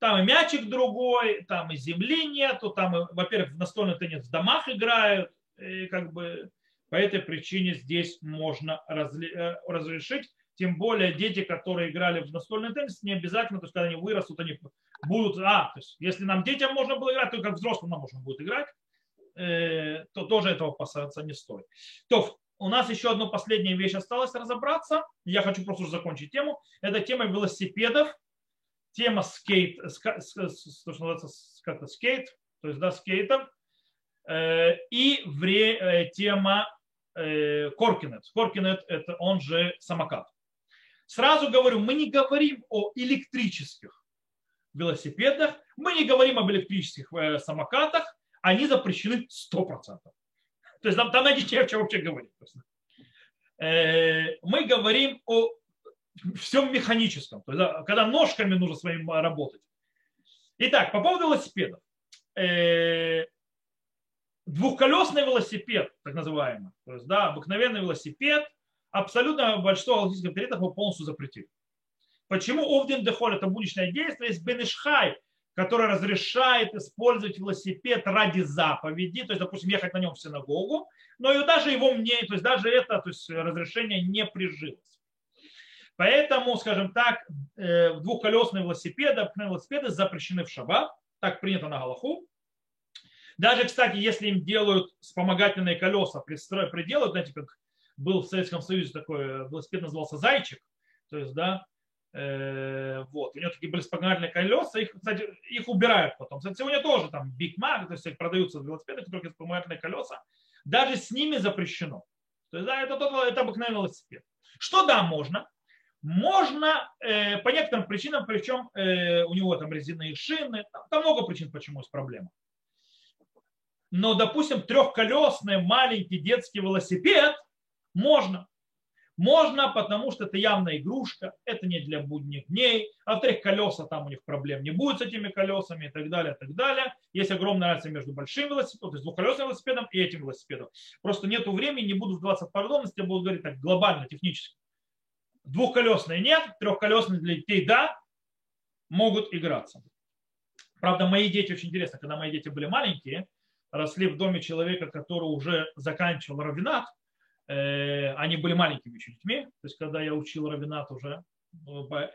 Там и мячик другой, там и земли нету, там, во-первых, в настольный теннис в домах играют, и как бы по этой причине здесь можно э, разрешить. Тем более дети, которые играли в настольный теннис, не обязательно, то есть когда они вырастут, они будут, а, то есть если нам детям можно было играть, то как взрослым нам можно будет играть, э, то тоже этого опасаться не стоит. То у нас еще одна последняя вещь осталась разобраться. Я хочу просто уже закончить тему. Это тема велосипедов, тема скейт, ска, то, что называется как скейт, то есть да, скейтов, э, и вре, э, тема э, Коркинет. Коркинет это он же самокат. Сразу говорю, мы не говорим о электрических велосипедах, мы не говорим об электрических э, самокатах, они запрещены 100%. То есть там, там найдите о чем вообще говорить. Э, мы говорим о всем механическом, то есть, когда ножками нужно своим работать. Итак, по поводу велосипедов. Э, двухколесный велосипед, так называемый, то есть, да, обыкновенный велосипед, абсолютно большинство галактических авторитетов его полностью запретили. Почему Овдин Дехоль это будничное действие? Есть Бенешхай, который разрешает использовать велосипед ради заповеди, то есть, допустим, ехать на нем в синагогу, но и даже его мнение, то есть даже это то есть, разрешение не прижилось. Поэтому, скажем так, э, двухколесные велосипеды, велосипеды запрещены в шаббат, так принято на Галаху. Даже, кстати, если им делают вспомогательные колеса, пристрой, приделают, знаете, как был в Советском Союзе такой э, велосипед, назывался «Зайчик», то есть, да, вот, у него такие были вспомогательные колеса, их, кстати, их убирают потом. Кстати, сегодня тоже там Big Mac, то есть продаются велосипеды, которые вспомогательные колеса, даже с ними запрещено. То есть, да, это, это, это обыкновенный велосипед. Что да, можно? Можно э, по некоторым причинам, причем э, у него там резиновые шины, там, там много причин, почему есть проблема но, допустим, трехколесный маленький детский велосипед можно. Можно, потому что это явная игрушка, это не для будних дней. А во-вторых, колеса там у них проблем не будет с этими колесами и так далее, и так далее. Есть огромная разница между большим велосипедом, то есть двухколесным велосипедом и этим велосипедом. Просто нету времени, не буду вдаваться в подробности, я буду говорить так глобально, технически. Двухколесные нет, трехколесные для детей да, могут играться. Правда, мои дети очень интересно, когда мои дети были маленькие, росли в доме человека, который уже заканчивал равинат, они были маленькими еще детьми, то есть когда я учил равинат уже, э,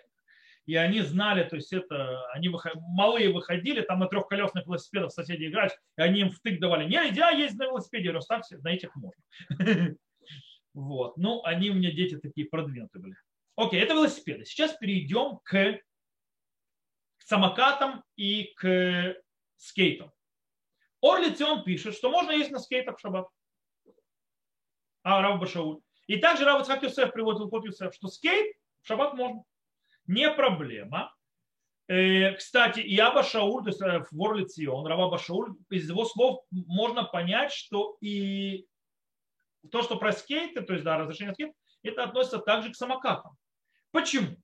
и они знали, то есть это, они выход, малые выходили, там на трехколесных велосипедах соседи играть, и они им втык давали, нельзя ездить на велосипеде, я говорю, ставьте, на этих можно. [laughs] Вот, ну, они у меня дети такие продвинутые были. Окей, это велосипеды. Сейчас перейдем к самокатам и к скейтам. Орлицион пишет, что можно есть на скейтах в шаббат. А, Рав Башауль. И также Рав Ицхак Юсеф приводит Лукот Юсеф, что скейт в шаббат можно. Не проблема. Э, кстати, и Аба Шауль, то есть э, в Орлицион, Рава Башауль, из его слов можно понять, что и то, что про скейты, то есть да, разрешение скейт, это относится также к самокатам. Почему?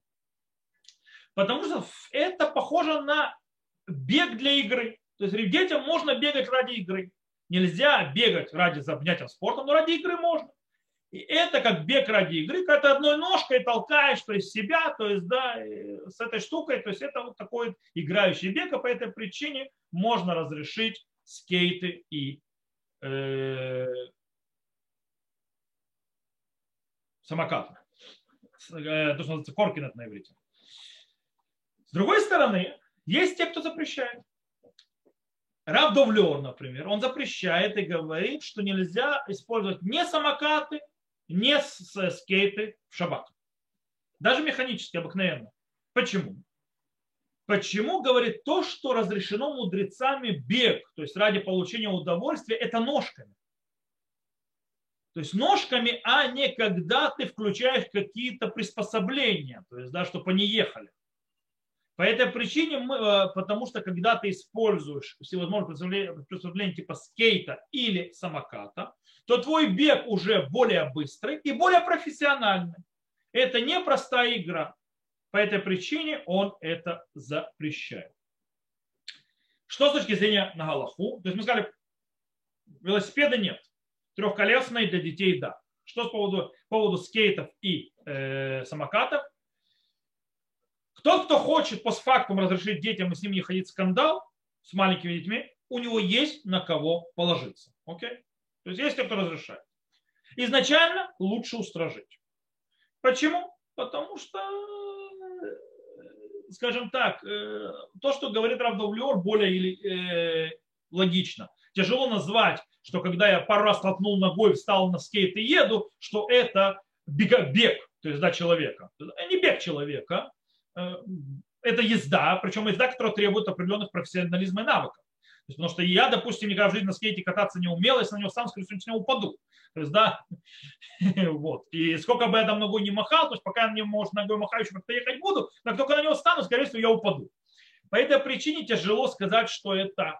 Потому что это похоже на бег для игры. То есть детям можно бегать ради игры. Нельзя бегать ради занятия спортом, но ради игры можно. И это как бег ради игры, когда ты одной ножкой толкаешь то есть себя, то есть да, с этой штукой, то есть это вот такой играющий бег, а по этой причине можно разрешить скейты и э, самокаты. Э, то, что называется коркинет на иврите. С другой стороны, есть те, кто запрещает. Раб Довлер, например, он запрещает и говорит, что нельзя использовать ни самокаты, ни скейты в шаббат. Даже механически, обыкновенно. Почему? Почему, говорит, то, что разрешено мудрецами бег, то есть ради получения удовольствия, это ножками. То есть ножками, а не когда ты включаешь какие-то приспособления, то есть, да, чтобы они ехали. По этой причине, мы, э, потому что когда ты используешь всевозможные приспособления типа скейта или самоката, то твой бег уже более быстрый и более профессиональный. Это не простая игра. По этой причине он это запрещает. Что с точки зрения на Галаху? То есть мы сказали, велосипеда нет. Трехколесные для детей да. Что с поводу, по поводу скейтов и э, самокатов? Тот, кто хочет постфактум разрешить детям и с ними не ходить скандал с маленькими детьми, у него есть на кого положиться. Окей? То есть есть кто разрешает. Изначально лучше устражить. Почему? Потому что, скажем так, э, то, что говорит Равдовлер, более э, логично. Тяжело назвать, что когда я пару раз толкнул ногой, встал на скейт и еду, что это бег, то есть да, человека. Не бег человека, Э, это езда, причем езда, которая требует определенных профессионализма и навыков. То есть, потому что я, допустим, никогда в жизни на скейте кататься не умел, если на него сам, скорее всего, с него упаду. То есть, да, [laughs] вот. И сколько бы я там ногой не махал, то есть пока я мне, может, ногой махаю, еще как-то ехать буду, как только на него стану, скорее всего, я упаду. По этой причине тяжело сказать, что это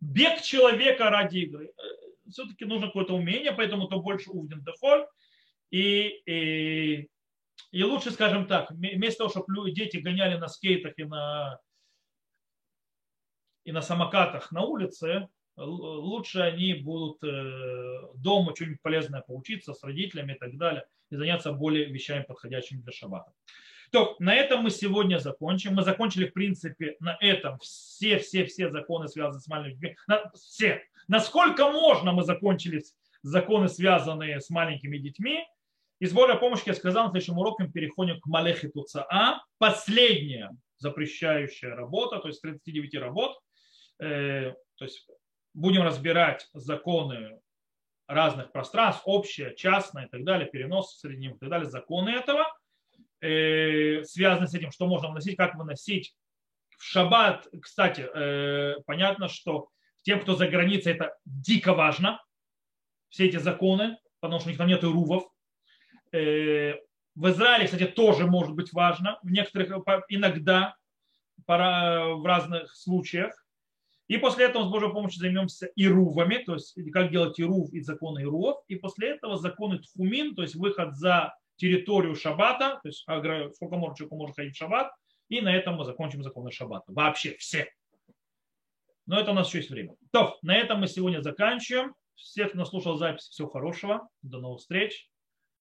бег человека ради игры. Э, Все-таки нужно какое-то умение, поэтому то больше увиден дефоль. И, и и лучше, скажем так, вместо того, чтобы дети гоняли на скейтах и на, и на самокатах на улице, лучше они будут э, дома что-нибудь полезное поучиться с родителями и так далее, и заняться более вещами, подходящими для шаббата. То, на этом мы сегодня закончим. Мы закончили, в принципе, на этом все-все-все законы, связанные с маленькими детьми. На, все. Насколько можно, мы закончили законы, связанные с маленькими детьми. И с Божьей помощью, я сказал, на следующем уроке мы переходим к Малехи Туцаа. Последняя запрещающая работа, то есть 39 работ. Э, то есть будем разбирать законы разных пространств, общее, частное и так далее, перенос среди них и так далее, законы этого, э, связаны с этим, что можно выносить, как выносить. В шаббат, кстати, э, понятно, что тем, кто за границей, это дико важно, все эти законы, потому что у них там нет рувов, в Израиле, кстати, тоже может быть важно, в некоторых, иногда, в разных случаях. И после этого с Божьей помощью займемся ирувами, то есть как делать ирув и законы ирувов. И после этого законы тхумин, то есть выход за территорию шаббата, то есть сколько может человек может ходить в шаббат. И на этом мы закончим законы шаббата. Вообще все. Но это у нас еще есть время. То, на этом мы сегодня заканчиваем. Всех, кто слушал запись, всего хорошего. До новых встреч.